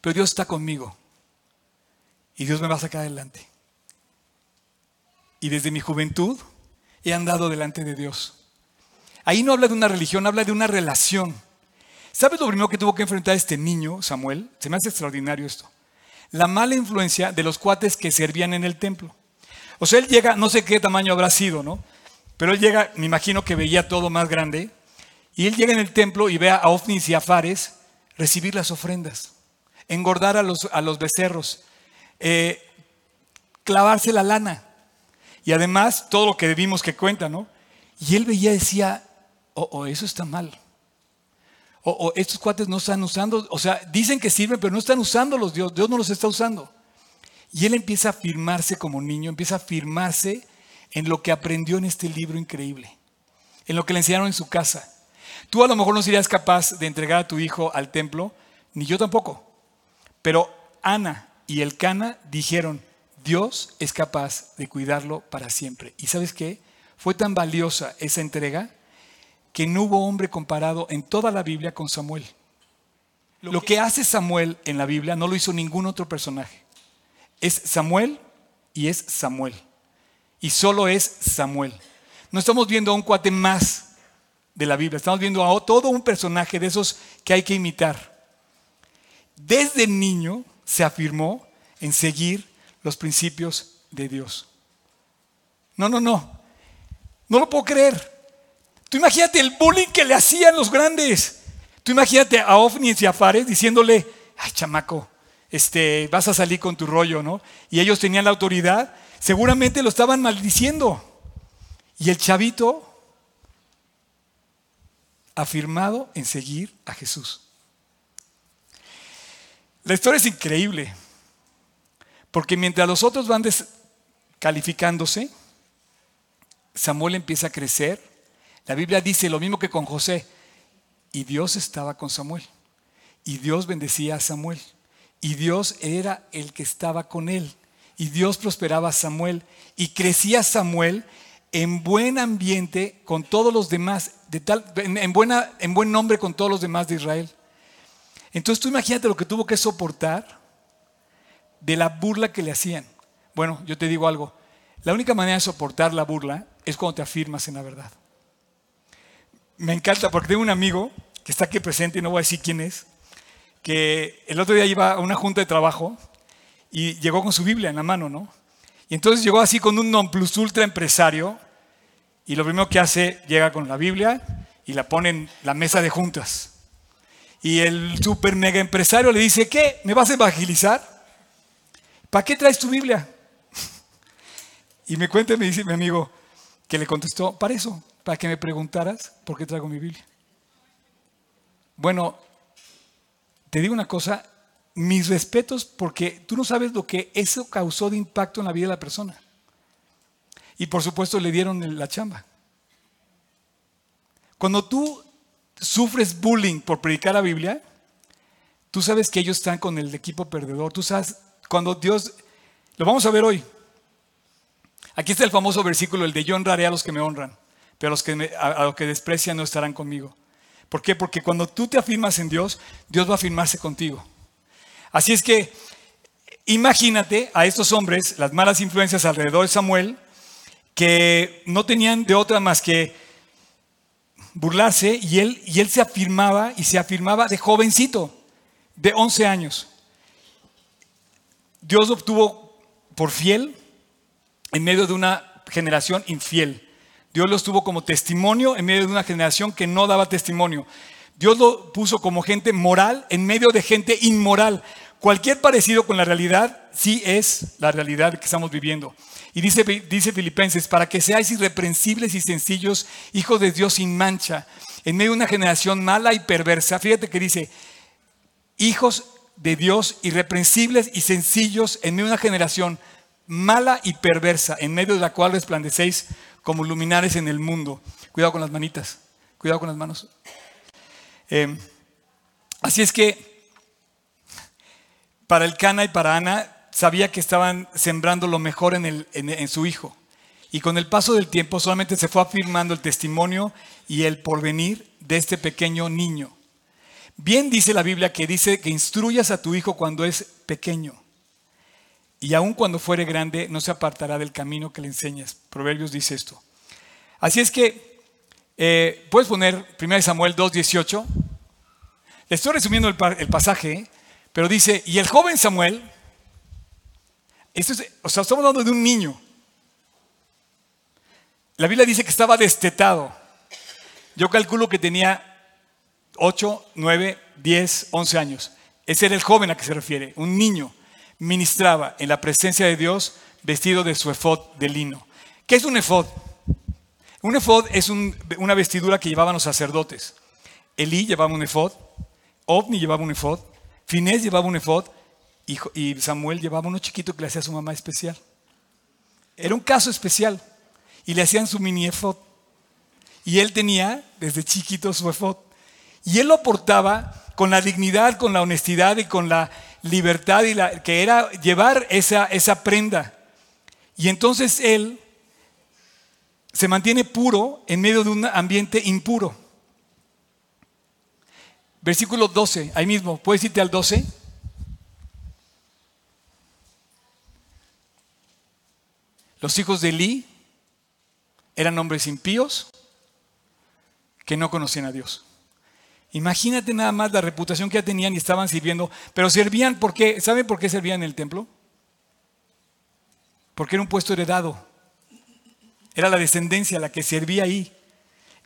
Speaker 1: pero Dios está conmigo y Dios me va a sacar adelante. Y desde mi juventud he andado delante de Dios. Ahí no habla de una religión, habla de una relación. ¿Sabes lo primero que tuvo que enfrentar este niño, Samuel? Se me hace extraordinario esto. La mala influencia de los cuates que servían en el templo. O sea, él llega, no sé qué tamaño habrá sido, ¿no? Pero él llega, me imagino que veía todo más grande, y él llega en el templo y ve a Ofnis y a Fares recibir las ofrendas, engordar a los, a los becerros, eh, clavarse la lana, y además todo lo que vimos que cuenta, ¿no? Y él veía decía, oh, oh, eso está mal. O, o estos cuates no están usando, o sea, dicen que sirven, pero no están usándolos, Dios, Dios no los está usando. Y él empieza a afirmarse como niño, empieza a afirmarse en lo que aprendió en este libro increíble, en lo que le enseñaron en su casa. Tú a lo mejor no serías capaz de entregar a tu hijo al templo, ni yo tampoco. Pero Ana y Elcana dijeron, Dios es capaz de cuidarlo para siempre. ¿Y sabes qué? Fue tan valiosa esa entrega que no hubo hombre comparado en toda la Biblia con Samuel. Lo que hace Samuel en la Biblia no lo hizo ningún otro personaje. Es Samuel y es Samuel. Y solo es Samuel. No estamos viendo a un cuate más de la Biblia, estamos viendo a todo un personaje de esos que hay que imitar. Desde niño se afirmó en seguir los principios de Dios. No, no, no. No lo puedo creer. Tú imagínate el bullying que le hacían los grandes. Tú imagínate a Ofni y a Fares diciéndole, ay chamaco, este, vas a salir con tu rollo, ¿no? Y ellos tenían la autoridad, seguramente lo estaban maldiciendo. Y el chavito afirmado en seguir a Jesús. La historia es increíble, porque mientras los otros van descalificándose, Samuel empieza a crecer. La Biblia dice lo mismo que con José, y Dios estaba con Samuel, y Dios bendecía a Samuel, y Dios era el que estaba con él, y Dios prosperaba a Samuel, y crecía Samuel en buen ambiente con todos los demás, de tal, en, en buena, en buen nombre con todos los demás de Israel. Entonces tú imagínate lo que tuvo que soportar de la burla que le hacían. Bueno, yo te digo algo, la única manera de soportar la burla es cuando te afirmas en la verdad. Me encanta porque tengo un amigo que está aquí presente y no voy a decir quién es, que el otro día iba a una junta de trabajo y llegó con su Biblia en la mano, ¿no? Y entonces llegó así con un non plus ultra empresario y lo primero que hace, llega con la Biblia y la pone en la mesa de juntas. Y el super mega empresario le dice, ¿qué? ¿Me vas a evangelizar? ¿Para qué traes tu Biblia? Y me cuenta, me dice mi amigo, que le contestó, para eso, para que me preguntaras por qué traigo mi Biblia. Bueno, te digo una cosa, mis respetos porque tú no sabes lo que eso causó de impacto en la vida de la persona. Y por supuesto le dieron la chamba. Cuando tú sufres bullying por predicar la Biblia, tú sabes que ellos están con el equipo perdedor. Tú sabes, cuando Dios, lo vamos a ver hoy. Aquí está el famoso versículo, el de yo honraré a los que me honran, pero a los que, me, a, los que desprecian no estarán conmigo. ¿Por qué? Porque cuando tú te afirmas en Dios, Dios va a afirmarse contigo. Así es que imagínate a estos hombres, las malas influencias alrededor de Samuel, que no tenían de otra más que burlarse y él, y él se afirmaba y se afirmaba de jovencito, de 11 años. Dios obtuvo por fiel en medio de una generación infiel. Dios los tuvo como testimonio en medio de una generación que no daba testimonio. Dios lo puso como gente moral en medio de gente inmoral. Cualquier parecido con la realidad sí es la realidad que estamos viviendo. Y dice, dice Filipenses, para que seáis irreprensibles y sencillos, hijos de Dios sin mancha, en medio de una generación mala y perversa. Fíjate que dice, hijos de Dios irreprensibles y sencillos en medio de una generación mala y perversa, en medio de la cual resplandecéis como luminares en el mundo. Cuidado con las manitas, cuidado con las manos. Eh, así es que para el Cana y para Ana sabía que estaban sembrando lo mejor en, el, en, su hijo. Y con el paso del tiempo solamente se fue afirmando el testimonio y el porvenir de este pequeño niño. Bien dice la Biblia que dice que instruyas a tu hijo cuando es pequeño. Y aun cuando fuere grande, no se apartará del camino que le enseñas. Proverbios dice esto. Así es que, eh, puedes poner 1 Samuel 2.18. Estoy resumiendo el, el pasaje, pero dice, y el joven Samuel, esto es, o sea, estamos hablando de un niño. La Biblia dice que estaba destetado. Yo calculo que tenía 8, 9, 10, 11 años. Ese era el joven a que se refiere, un niño. Ministraba en la presencia de Dios vestido de su efod de lino. ¿Qué es un efod? Un efod es una vestidura que llevaban los sacerdotes. Elí llevaba un efod, Ovni llevaba un efod, Finés llevaba un efod y, Samuel llevaba uno chiquito que le hacía a su mamá especial. Era un caso especial y le hacían su mini efod. Y él tenía desde chiquito su efod. Y él lo portaba con la dignidad, con la honestidad y con la libertad y la, que era llevar esa, esa prenda. Y entonces él se mantiene puro en medio de un ambiente impuro. Versículo 12, ahí mismo, ¿puedes irte al 12? Los hijos de Elí eran hombres impíos que no conocían a Dios. Imagínate nada más la reputación que ya tenían y estaban sirviendo, pero servían ¿por qué? ¿Saben por qué servían en el templo? Porque era un puesto heredado. Era la descendencia la que servía ahí.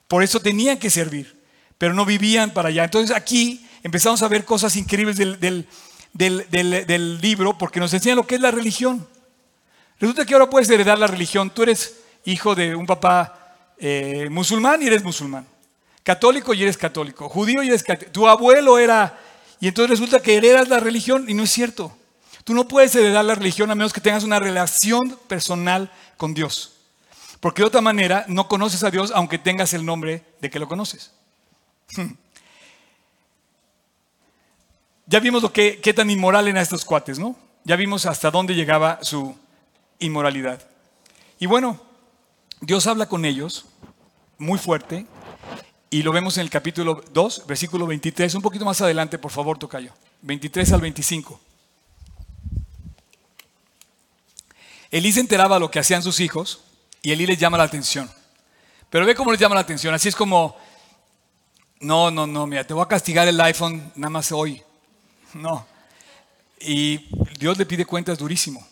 Speaker 1: Por eso tenían que servir, pero no vivían para allá. Entonces aquí empezamos a ver cosas increíbles del, del libro porque nos enseña lo que es la religión. Resulta que ahora puedes heredar la religión. Tú eres hijo de un papá eh, musulmán y eres musulmán católico y eres católico, judío y eres católico. Tu abuelo era, y entonces resulta que heredas la religión y no es cierto. Tú no puedes heredar la religión a menos que tengas una relación personal con Dios. Porque de otra manera no conoces a Dios aunque tengas el nombre de que lo conoces. Ya vimos lo que, qué tan inmoral eran estos cuates, ¿no? Ya vimos hasta dónde llegaba su inmoralidad. Y bueno, Dios habla con ellos muy fuerte y lo vemos en el capítulo 2, versículo 23, un poquito más adelante, por favor, Tocayo. 23 al 25. Elí se enteraba lo que hacían sus hijos y Elí les llama la atención. Pero ve cómo les llama la atención. Así es como, no, no, no, mira, te voy a castigar el iPhone nada más hoy. No. Y Dios le pide cuentas durísimo.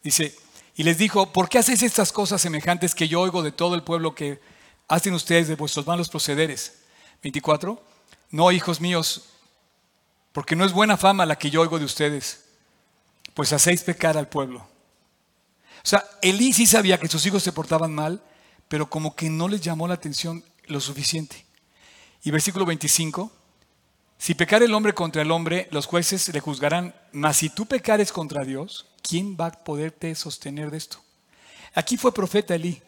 Speaker 1: Dice, y les dijo, ¿por qué hacéis estas cosas semejantes que yo oigo de todo el pueblo que hacen ustedes de vuestros malos procederes. 24. No, hijos míos, porque no es buena fama la que yo oigo de ustedes, pues hacéis pecar al pueblo. O sea, Elí sí sabía que sus hijos se portaban mal, pero como que no les llamó la atención lo suficiente. Y versículo 25, si pecar el hombre contra el hombre, los jueces le juzgarán, mas si tú pecares contra Dios, ¿quién va a poderte sostener de esto? Aquí fue profeta Elí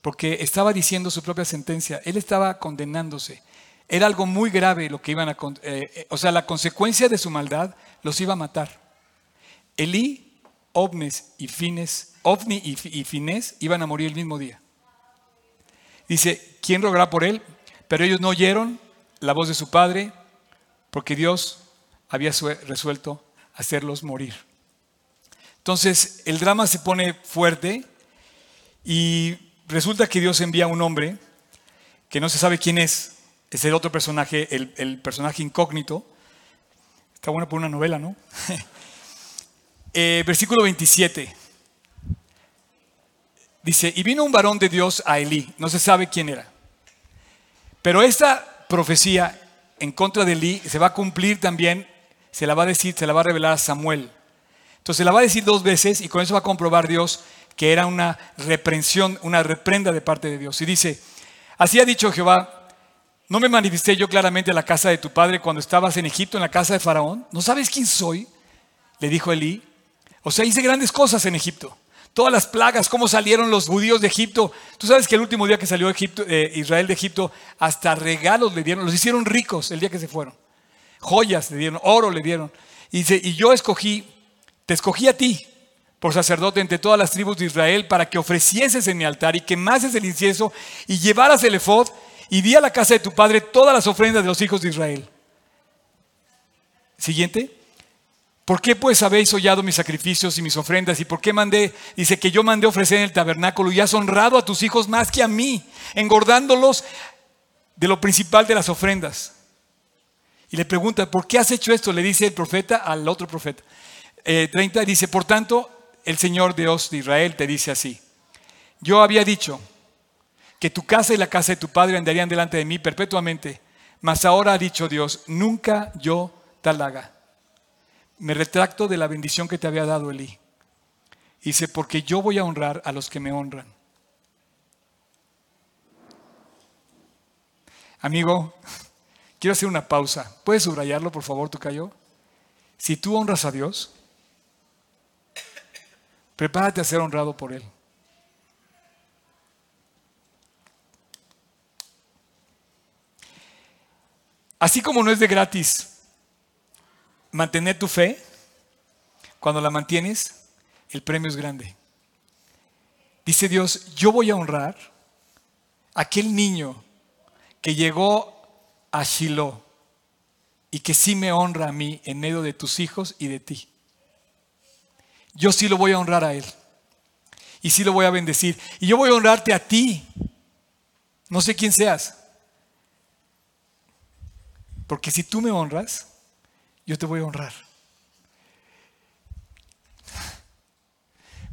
Speaker 1: porque estaba diciendo su propia sentencia, él estaba condenándose. Era algo muy grave lo que iban a... Eh, eh, o sea, la consecuencia de su maldad los iba a matar. Elí, Ovnes y Fines, Ovni y, y Fines iban a morir el mismo día. Dice, ¿quién rogará por él? Pero ellos no oyeron la voz de su padre porque Dios había resuelto hacerlos morir. Entonces, el drama se pone fuerte y resulta que Dios envía a un hombre que no se sabe quién es, es el otro personaje, el, personaje incógnito. Está bueno por una novela, ¿no? Eh, versículo 27. Dice, y vino un varón de Dios a Elí, no se sabe quién era. Pero esta profecía en contra de Elí se va a cumplir también, se la va a decir, se la va a revelar a Samuel. Entonces la va a decir dos veces y con eso va a comprobar Dios que era una reprensión, una reprenda de parte de Dios. Y dice, así ha dicho Jehová, ¿no me manifesté yo claramente en la casa de tu padre cuando estabas en Egipto, en la casa de Faraón? ¿No sabes quién soy? Le dijo Elí. O sea, hice grandes cosas en Egipto. Todas las plagas, cómo salieron los judíos de Egipto. Tú sabes que el último día que salió eh, Israel de Egipto, hasta regalos le dieron, los hicieron ricos el día que se fueron. Joyas le dieron, oro le dieron. Y dice, y yo escogí, te escogí a ti por sacerdote entre todas las tribus de Israel para que ofrecieses en mi altar y quemases el incienso y llevaras el efod y di a la casa de tu padre todas las ofrendas de los hijos de Israel. Siguiente. ¿Por qué pues habéis hollado mis sacrificios y mis ofrendas? ¿Y por qué mandé? Dice que yo mandé ofrecer en el tabernáculo y has honrado a tus hijos más que a mí, engordándolos de lo principal de las ofrendas. Y le pregunta, ¿por qué has hecho esto? Le dice el profeta al otro profeta. 30 dice, por tanto, el Señor Dios de Israel te dice así, yo había dicho que tu casa y la casa de tu padre andarían delante de mí perpetuamente, mas ahora ha dicho Dios, nunca yo tal haga. Me retracto de la bendición que te había dado Elí. Dice, porque yo voy a honrar a los que me honran. Amigo, quiero hacer una pausa. ¿Puedes subrayarlo, por favor, Tucayo? Si tú honras a Dios, prepárate a ser honrado por Él. Así como no es de gratis mantener tu fe, cuando la mantienes, el premio es grande. Dice Dios, yo voy a honrar a aquel niño que llegó a Shiloh y que sí me honra a mí en medio de tus hijos y de ti. Yo sí lo voy a honrar a él. Y sí lo voy a bendecir. Y yo voy a honrarte a ti. No sé quién seas. Porque si tú me honras, yo te voy a honrar.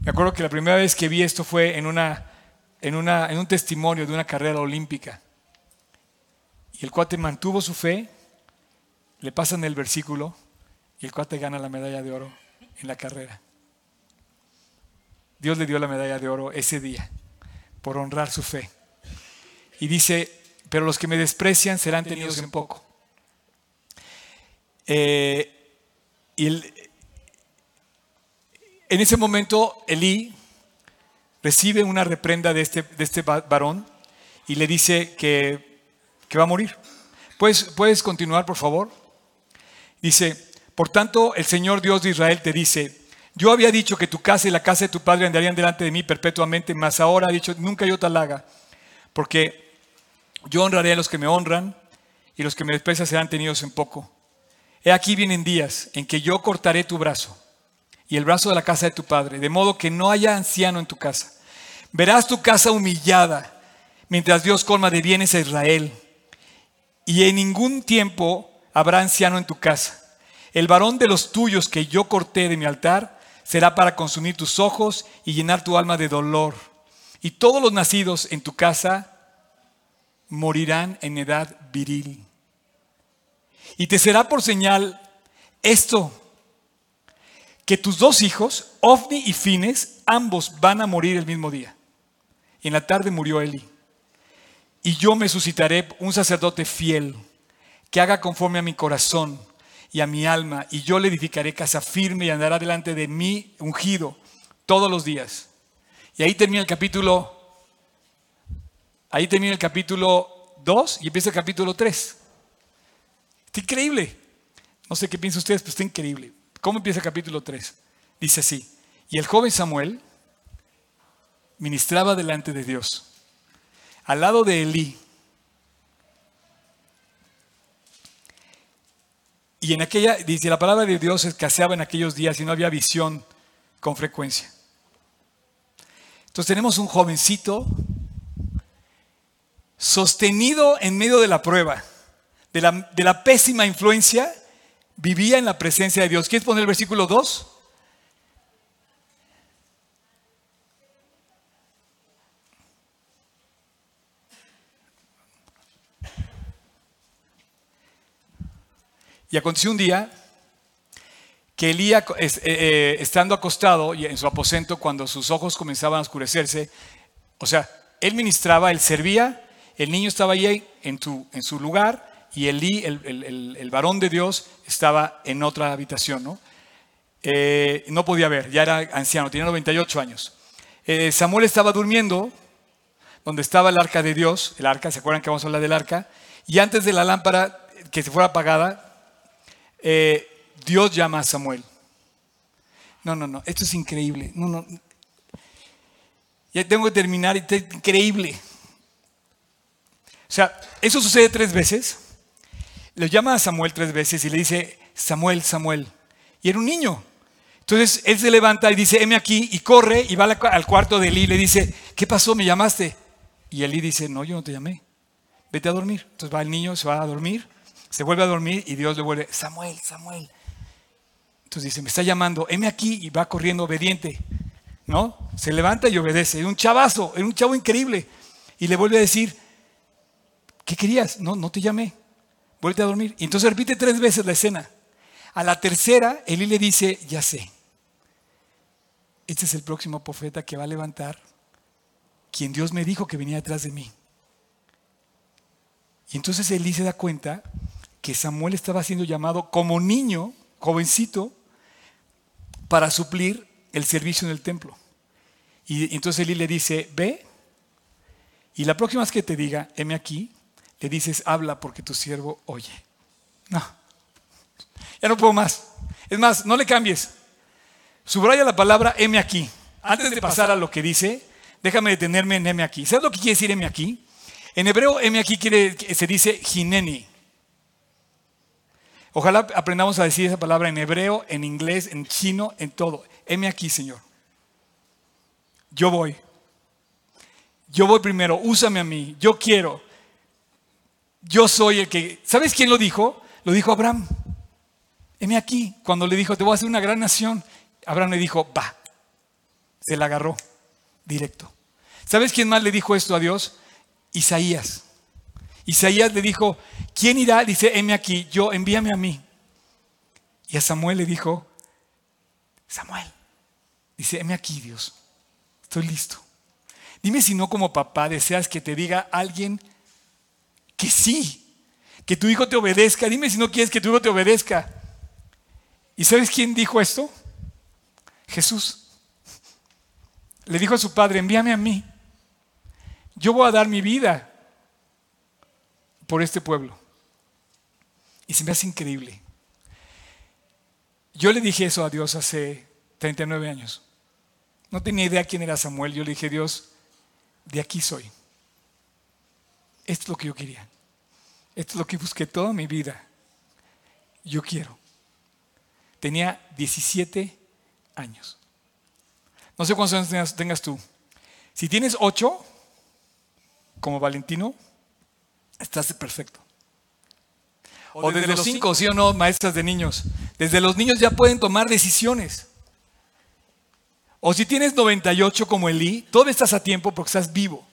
Speaker 1: Me acuerdo que la primera vez que vi esto fue en, una, en, una, en un testimonio de una carrera olímpica. Y el cuate mantuvo su fe, le pasan el versículo y el cuate gana la medalla de oro en la carrera. Dios le dio la medalla de oro ese día por honrar su fe. Y dice, pero los que me desprecian serán tenidos en poco. Eh, y en ese momento Elí recibe una reprenda de este, de este varón y le dice que, que va a morir. ¿Puedes, ¿Puedes continuar, por favor? Dice, por tanto, el Señor Dios de Israel te dice, yo había dicho que tu casa y la casa de tu padre andarían delante de mí perpetuamente, mas ahora ha dicho, nunca yo tal haga, porque yo honraré a los que me honran y los que me desprecian serán tenidos en poco. He aquí vienen días en que yo cortaré tu brazo y el brazo de la casa de tu padre, de modo que no haya anciano en tu casa. Verás tu casa humillada, mientras Dios colma de bienes a Israel, y en ningún tiempo habrá anciano en tu casa. El varón de los tuyos que yo corté de mi altar, será para consumir tus ojos y llenar tu alma de dolor. Y todos los nacidos en tu casa morirán en edad viril. Y te será por señal esto, que tus dos hijos, Ofni y Fines, ambos van a morir el mismo día. Y en la tarde murió Eli. Y yo me suscitaré un sacerdote fiel, que haga conforme a mi corazón y a mi alma, y yo le edificaré casa firme y andará delante de mí ungido todos los días. Y ahí termina el capítulo, ahí termina el capítulo 2 y empieza el capítulo 3. Está increíble. No sé qué piensan ustedes, pero está increíble. ¿Cómo empieza el capítulo 3? Dice así, y el joven Samuel ministraba delante de Dios, al lado de Elí, Y en aquella, dice, la palabra de Dios escaseaba en aquellos días y no había visión con frecuencia. Entonces tenemos un jovencito sostenido en medio de la prueba, de la, de la pésima influencia, vivía en la presencia de Dios. ¿Quieres poner el versículo 2? Y aconteció un día que Elías, eh, eh, estando acostado en su aposento, cuando sus ojos comenzaban a oscurecerse, o sea, él ministraba, él servía, el niño estaba ahí en, en su lugar y Elí, el, varón de Dios, estaba en otra habitación, ¿no? Eh, no podía ver, ya era anciano, tenía 98 años. Samuel estaba durmiendo donde estaba el arca de Dios, el arca, ¿se acuerdan que vamos a hablar del arca? Y antes de la lámpara que se fuera apagada, eh, Dios llama a Samuel. no, no, no, esto es increíble. No, no. Ya tengo que terminar, y es increíble. O sea, eso sucede tres veces. Le llama a Samuel tres veces y le dice, Samuel, Samuel. Y era un niño. Entonces él se levanta y dice, heme aquí, y corre y va al cuarto de Eli y le dice, ¿qué pasó? ¿Me llamaste? Y Eli dice, no, yo no te llamé. Vete a dormir. Entonces va el niño, se va a dormir, se vuelve a dormir y Dios le vuelve, Samuel, Samuel. Entonces dice, me está llamando, heme aquí y va corriendo obediente. ¿No? Se levanta y obedece. Era un chavazo, era un chavo increíble. Y le vuelve a decir, ¿qué querías? No, no te llamé. Vuelve a dormir. Y entonces repite tres veces la escena. A la tercera, Eli le dice, ya sé. Este es el próximo profeta que va a levantar quien Dios me dijo que venía detrás de mí. Y entonces Eli se da cuenta que Samuel estaba siendo llamado como niño, jovencito, para suplir el servicio en el templo. Y entonces Eli le dice, ve, y la próxima vez que te diga, heme aquí, le dices, habla porque tu siervo oye. No, ya no puedo más. Es más, no le cambies. Subraya la palabra heme aquí. Antes de pasar a lo que dice, déjame detenerme en heme aquí. ¿Sabes lo que quiere decir heme aquí? En hebreo, heme aquí quiere, se dice hineni. Ojalá aprendamos a decir esa palabra en hebreo, en inglés, en chino, en todo. Heme aquí, Señor. Yo voy. Yo voy primero, úsame a mí. Yo quiero. Yo soy el que... ¿Sabes quién lo dijo? Lo dijo Abraham. Heme aquí. Cuando le dijo, te voy a hacer una gran nación, Abraham le dijo, va. Se la agarró directo. ¿Sabes quién más le dijo esto a Dios? Isaías. Isaías le dijo, ¿quién irá? Dice, heme aquí, yo, envíame a mí. Y a Samuel le dijo, Samuel, dice, heme aquí, Dios, estoy listo. Dime si no como papá deseas que te diga alguien que sí, que tu hijo te obedezca. Dime si no quieres que tu hijo te obedezca. ¿Y sabes quién dijo esto? Jesús. Le dijo a su padre, envíame a mí. Yo voy a dar mi vida por este pueblo. Y se me hace increíble. Yo le dije eso a Dios hace 39 años. No tenía idea quién era Samuel. Yo le dije, Dios, de aquí soy. Esto es lo que yo quería. Esto es lo que busqué toda mi vida. Yo quiero. Tenía 17 años. No sé cuántos años tengas, tú. Si tienes 8, como Valentino, estás perfecto. O, desde, los 5, ¿sí o no, maestras de niños? Desde los niños ya pueden tomar decisiones. O si tienes 98 como Elí, todavía estás a tiempo porque estás vivo.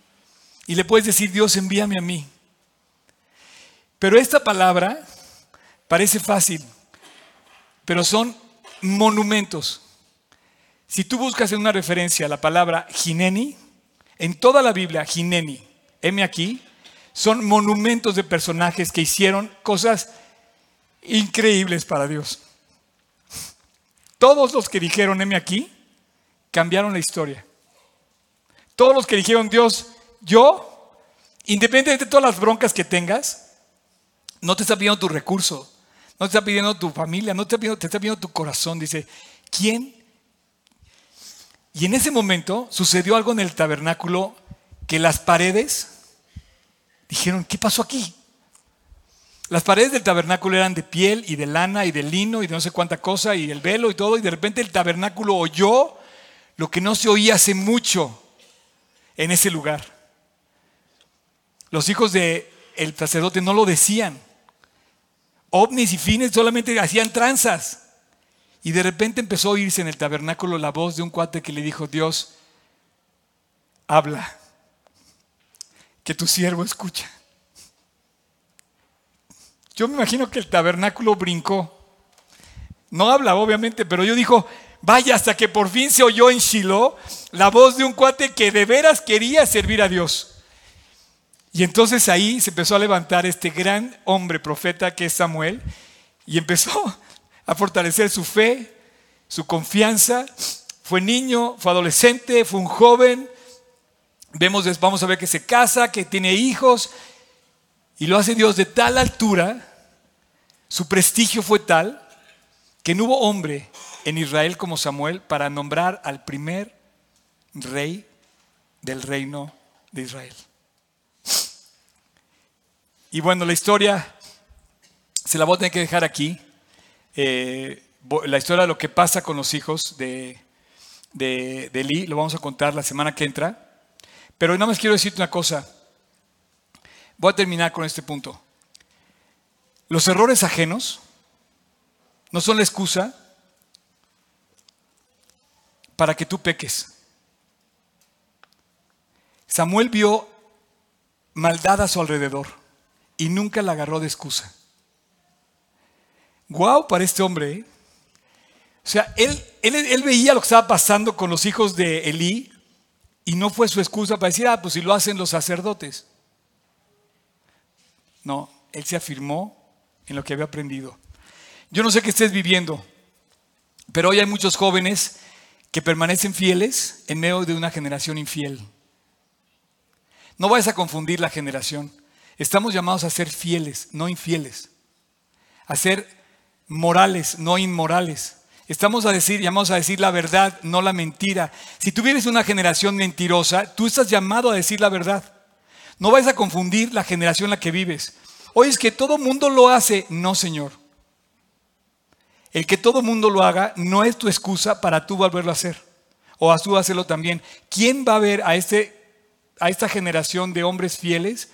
Speaker 1: Y le puedes decir, Dios, envíame a mí. Pero esta palabra parece fácil, pero son monumentos. Si tú buscas en una referencia la palabra Gineni, en toda la Biblia, Gineni, heme aquí, son monumentos de personajes que hicieron cosas increíbles para Dios. Todos los que dijeron, heme aquí, cambiaron la historia. Todos los que dijeron, Dios, yo, independientemente de todas las broncas que tengas, no te está pidiendo tu recurso, no te está pidiendo tu familia, no te está pidiendo, te está pidiendo tu corazón. Dice, ¿quién? Y en ese momento sucedió algo en el tabernáculo que las paredes dijeron, ¿qué pasó aquí? Las paredes del tabernáculo eran de piel y de lana y de lino y de no sé cuánta cosa y el velo y todo y de repente el tabernáculo oyó lo que no se oía hace mucho en ese lugar. Los hijos del el sacerdote no lo decían. Ovnis y fines solamente hacían tranzas. Y de repente empezó a oírse en el tabernáculo la voz de un cuate que le dijo, Dios, habla, que tu siervo escucha. Yo me imagino que el tabernáculo brincó. No habla, obviamente, pero yo dijo, vaya, hasta que por fin se oyó en Shiloh la voz de un cuate que de veras quería servir a Dios. Y entonces ahí se empezó a levantar este gran hombre profeta que es Samuel y empezó a fortalecer su fe, su confianza. Fue niño, fue adolescente, fue un joven. Vemos, vamos a ver que se casa, que tiene hijos y lo hace Dios de tal altura, su prestigio fue tal que no hubo hombre en Israel como Samuel para nombrar al primer rey del reino de Israel. Y bueno, la historia se la voy a tener que dejar aquí. Eh, la historia de lo que pasa con los hijos de, de, de lo vamos a contar la semana que entra. Pero nada más quiero decirte una cosa. Voy a terminar con este punto. Los errores ajenos no son la excusa para que tú peques. Samuel vio maldad a su alrededor y nunca la agarró de excusa. Guau para este hombre. ¿eh? O sea, él, él, él, veía lo que estaba pasando con los hijos de Elí y no fue su excusa para decir, ah, pues si lo hacen los sacerdotes. No, él se afirmó en lo que había aprendido. Yo no sé qué estés viviendo, pero hoy hay muchos jóvenes que permanecen fieles en medio de una generación infiel. No vayas a confundir la generación. Estamos llamados a ser fieles, no infieles. A ser morales, no inmorales. Estamos a decir, llamados a decir la verdad, no la mentira. Si tú vives una generación mentirosa, tú estás llamado a decir la verdad. No vayas a confundir la generación en la que vives. Hoy es que todo mundo lo hace. No, Señor. El que todo mundo lo haga no es tu excusa para tú volverlo a hacer. O a tú hacerlo también. ¿Quién va a ver a, este, a esta generación de hombres fieles?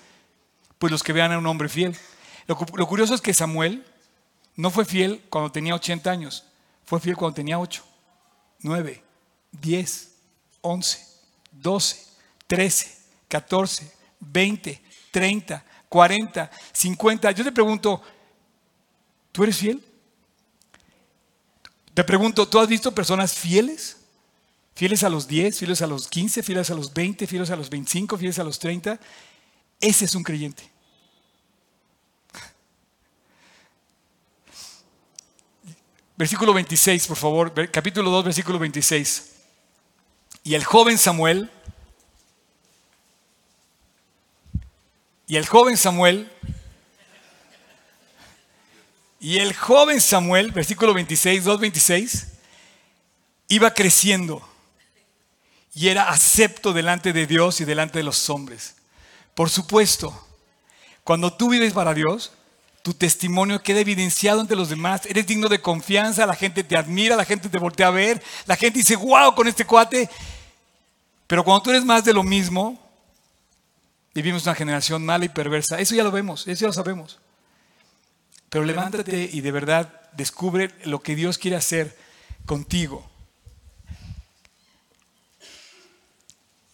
Speaker 1: Pues los que vean a un hombre fiel. Lo, lo curioso es que Samuel no fue fiel cuando tenía 80 años. Fue fiel cuando tenía 8, 9, 10, 11, 12, 13, 14, 20, 30, 40, 50. Yo te pregunto, ¿tú eres fiel? Te pregunto, ¿tú has visto personas fieles? Fieles a los 10, fieles a los 15, fieles a los 20, fieles a los 25, fieles a los 30. Ese es un creyente. Versículo 26, por favor, capítulo 2, versículo 26. Y el joven Samuel, y el joven Samuel, y el joven Samuel, versículo 26, 2, 26, iba creciendo y era acepto delante de Dios y delante de los hombres. Por supuesto, cuando tú vives para Dios, tu testimonio queda evidenciado ante los demás. Eres digno de confianza, la gente te admira, la gente te voltea a ver, la gente dice, wow, con este cuate. Pero cuando tú eres más de lo mismo, vivimos una generación mala y perversa. Eso ya lo vemos, eso ya lo sabemos. Pero levántate y de verdad descubre lo que Dios quiere hacer contigo.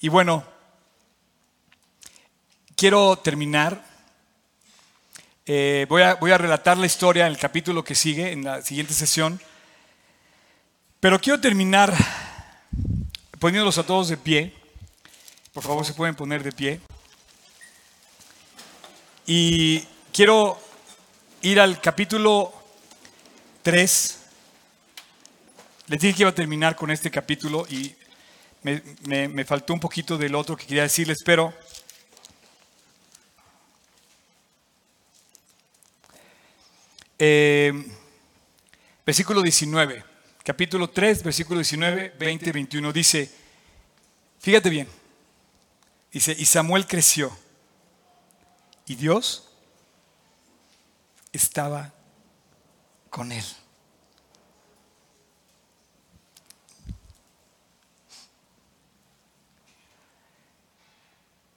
Speaker 1: Y bueno, quiero terminar eh, voy, a, voy a relatar la historia en el capítulo que sigue, en la siguiente sesión. Pero quiero terminar poniéndolos a todos de pie. Por favor, se pueden poner de pie. Y quiero ir al capítulo 3. Les dije que iba a terminar con este capítulo y me, me, me faltó un poquito del otro que quería decirles, pero Eh, versículo 19, capítulo 3, versículo 19, 20 y 21 dice, fíjate bien, dice, y Samuel creció y Dios estaba con él.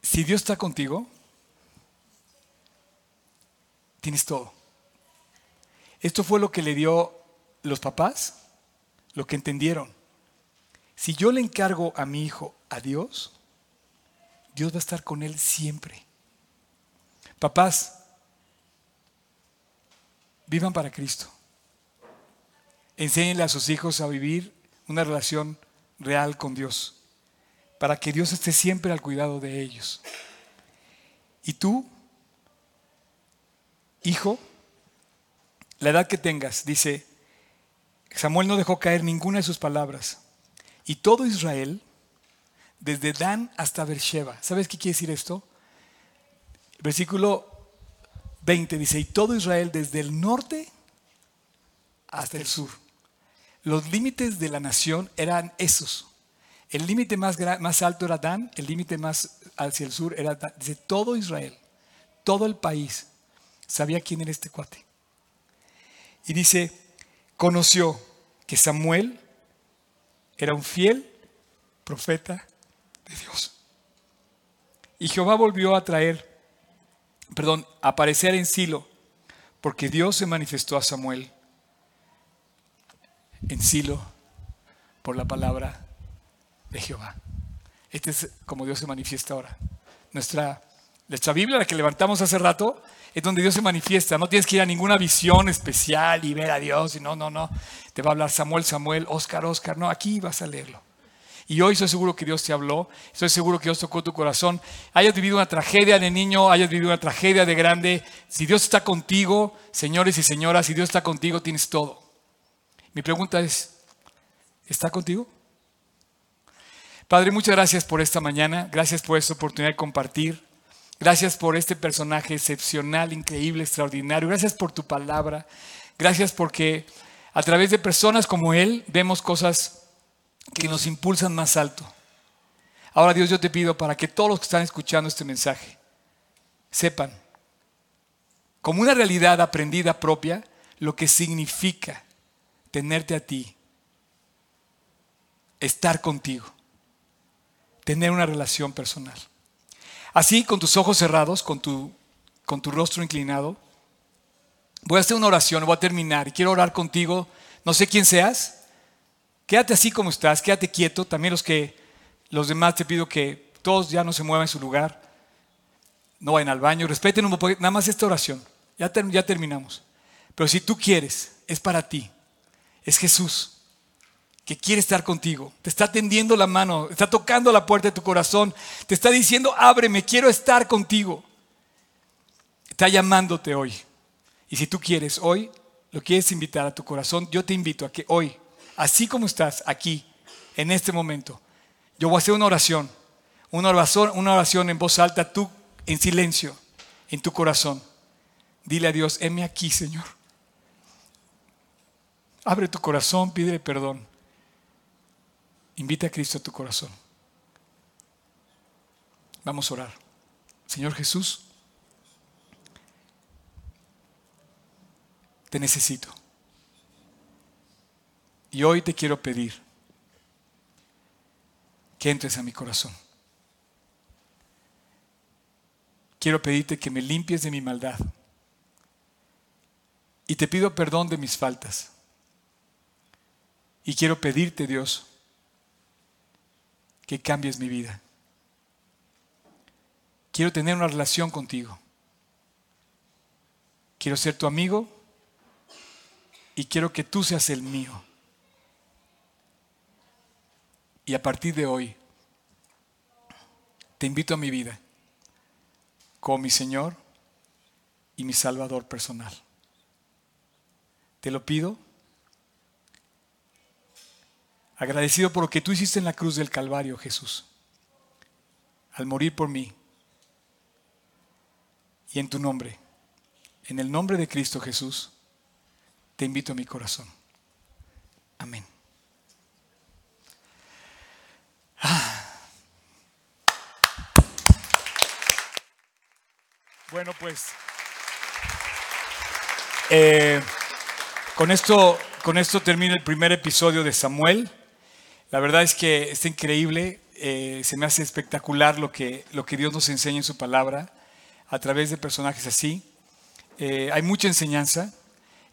Speaker 1: Si Dios está contigo, tienes todo. Esto fue lo que le dio los papás, lo que entendieron. Si yo le encargo a mi hijo a Dios, Dios va a estar con él siempre. Papás, vivan para Cristo. Enséñenle a sus hijos a vivir una relación real con Dios, para que Dios esté siempre al cuidado de ellos. Y tú, hijo, la edad que tengas, dice, Samuel no dejó caer ninguna de sus palabras. Y todo Israel, desde Dan hasta Beersheba, ¿sabes qué quiere decir esto? Versículo 20 dice, y todo Israel desde el norte hasta el sur. Los límites de la nación eran esos. El límite más, más alto era Dan, el límite más hacia el sur era Dan. Dice, todo Israel, todo el país sabía quién era este cuate. Y dice, conoció que Samuel era un fiel profeta de Dios. Y Jehová volvió a traer, perdón, a aparecer en Silo, porque Dios se manifestó a Samuel en Silo por la palabra de Jehová. Este es como Dios se manifiesta ahora. Nuestra, nuestra Biblia, la que levantamos hace rato, es donde Dios se manifiesta. No tienes que ir a ninguna visión especial y ver a Dios. Y no, no, no. Te va a hablar Samuel, Samuel, Oscar, Oscar. No, aquí vas a leerlo. Y hoy estoy seguro que Dios te habló, estoy seguro que Dios tocó tu corazón. Hayas vivido una tragedia de niño, hayas vivido una tragedia de grande. Si Dios está contigo, señores y señoras, si Dios está contigo, tienes todo. Mi pregunta es, ¿está contigo? Padre, muchas gracias por esta mañana, gracias por esta oportunidad de compartir, gracias por este personaje excepcional, increíble, extraordinario, gracias por tu palabra, gracias porque a través de personas como Él vemos cosas que nos impulsan más alto. Ahora Dios, yo te pido para que todos los que están escuchando este mensaje sepan, como una realidad aprendida propia, lo que significa tenerte a ti, estar contigo, tener una relación personal. Así, con tus ojos cerrados, con tu, con tu rostro inclinado, voy a hacer una oración, voy a terminar y quiero orar contigo. No sé quién seas, quédate así como estás, quédate quieto. También los que los demás te pido que todos ya no se muevan en su lugar, no vayan al baño, respeten un poco, nada más esta oración. Ya, ya terminamos. Pero si tú quieres, es para ti. Es Jesús que quiere estar contigo. Te está tendiendo la mano, está tocando la puerta de tu corazón. Te está diciendo, ábreme, quiero estar contigo. Está llamándote hoy. Y si tú quieres hoy, lo quieres invitar a tu corazón, yo te invito a que hoy, así como estás aquí, en este momento, yo voy a hacer una oración. Una oración, una oración en voz alta, tú en silencio, en tu corazón. Dile a Dios, heme aquí, Señor. Abre tu corazón, pídele perdón. Invita a Cristo a tu corazón. Vamos a orar. Señor Jesús, te necesito. Y hoy te quiero pedir que entres a mi corazón. Quiero pedirte que me limpies de mi maldad. Y te pido perdón de mis faltas. Y quiero pedirte, Dios, que cambies mi vida. Quiero tener una relación contigo. Quiero ser tu amigo y quiero que tú seas el mío. Y a partir de hoy, te invito a mi vida como mi Señor y mi Salvador personal. Te lo pido agradecido por lo que tú hiciste en la cruz del Calvario, Jesús, al morir por mí. Y en tu nombre, en el nombre de Cristo Jesús, te invito a mi corazón. Amén. Ah. Bueno, pues eh, con esto, con esto termina el primer episodio de Samuel. La verdad es que está increíble, eh, se me hace espectacular lo que, lo que Dios nos enseña en su palabra a través de personajes así. Eh, hay mucha enseñanza.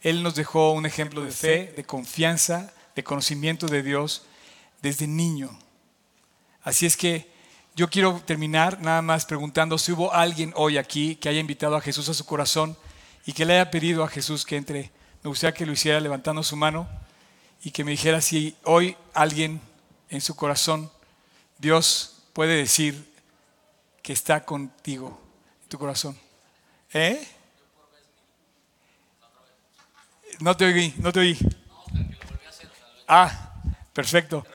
Speaker 1: Él nos dejó un ejemplo de fe, de confianza, de conocimiento de Dios desde niño. Así es que yo quiero terminar nada más preguntando si hubo alguien hoy aquí que haya invitado a Jesús a su corazón y que le haya pedido a Jesús que entre. Me gustaría que lo hiciera levantando su mano y que me dijera si hoy alguien en su corazón, Dios puede decir que está contigo, en tu corazón. ¿Eh? No te oí, no te oí. Ah, perfecto.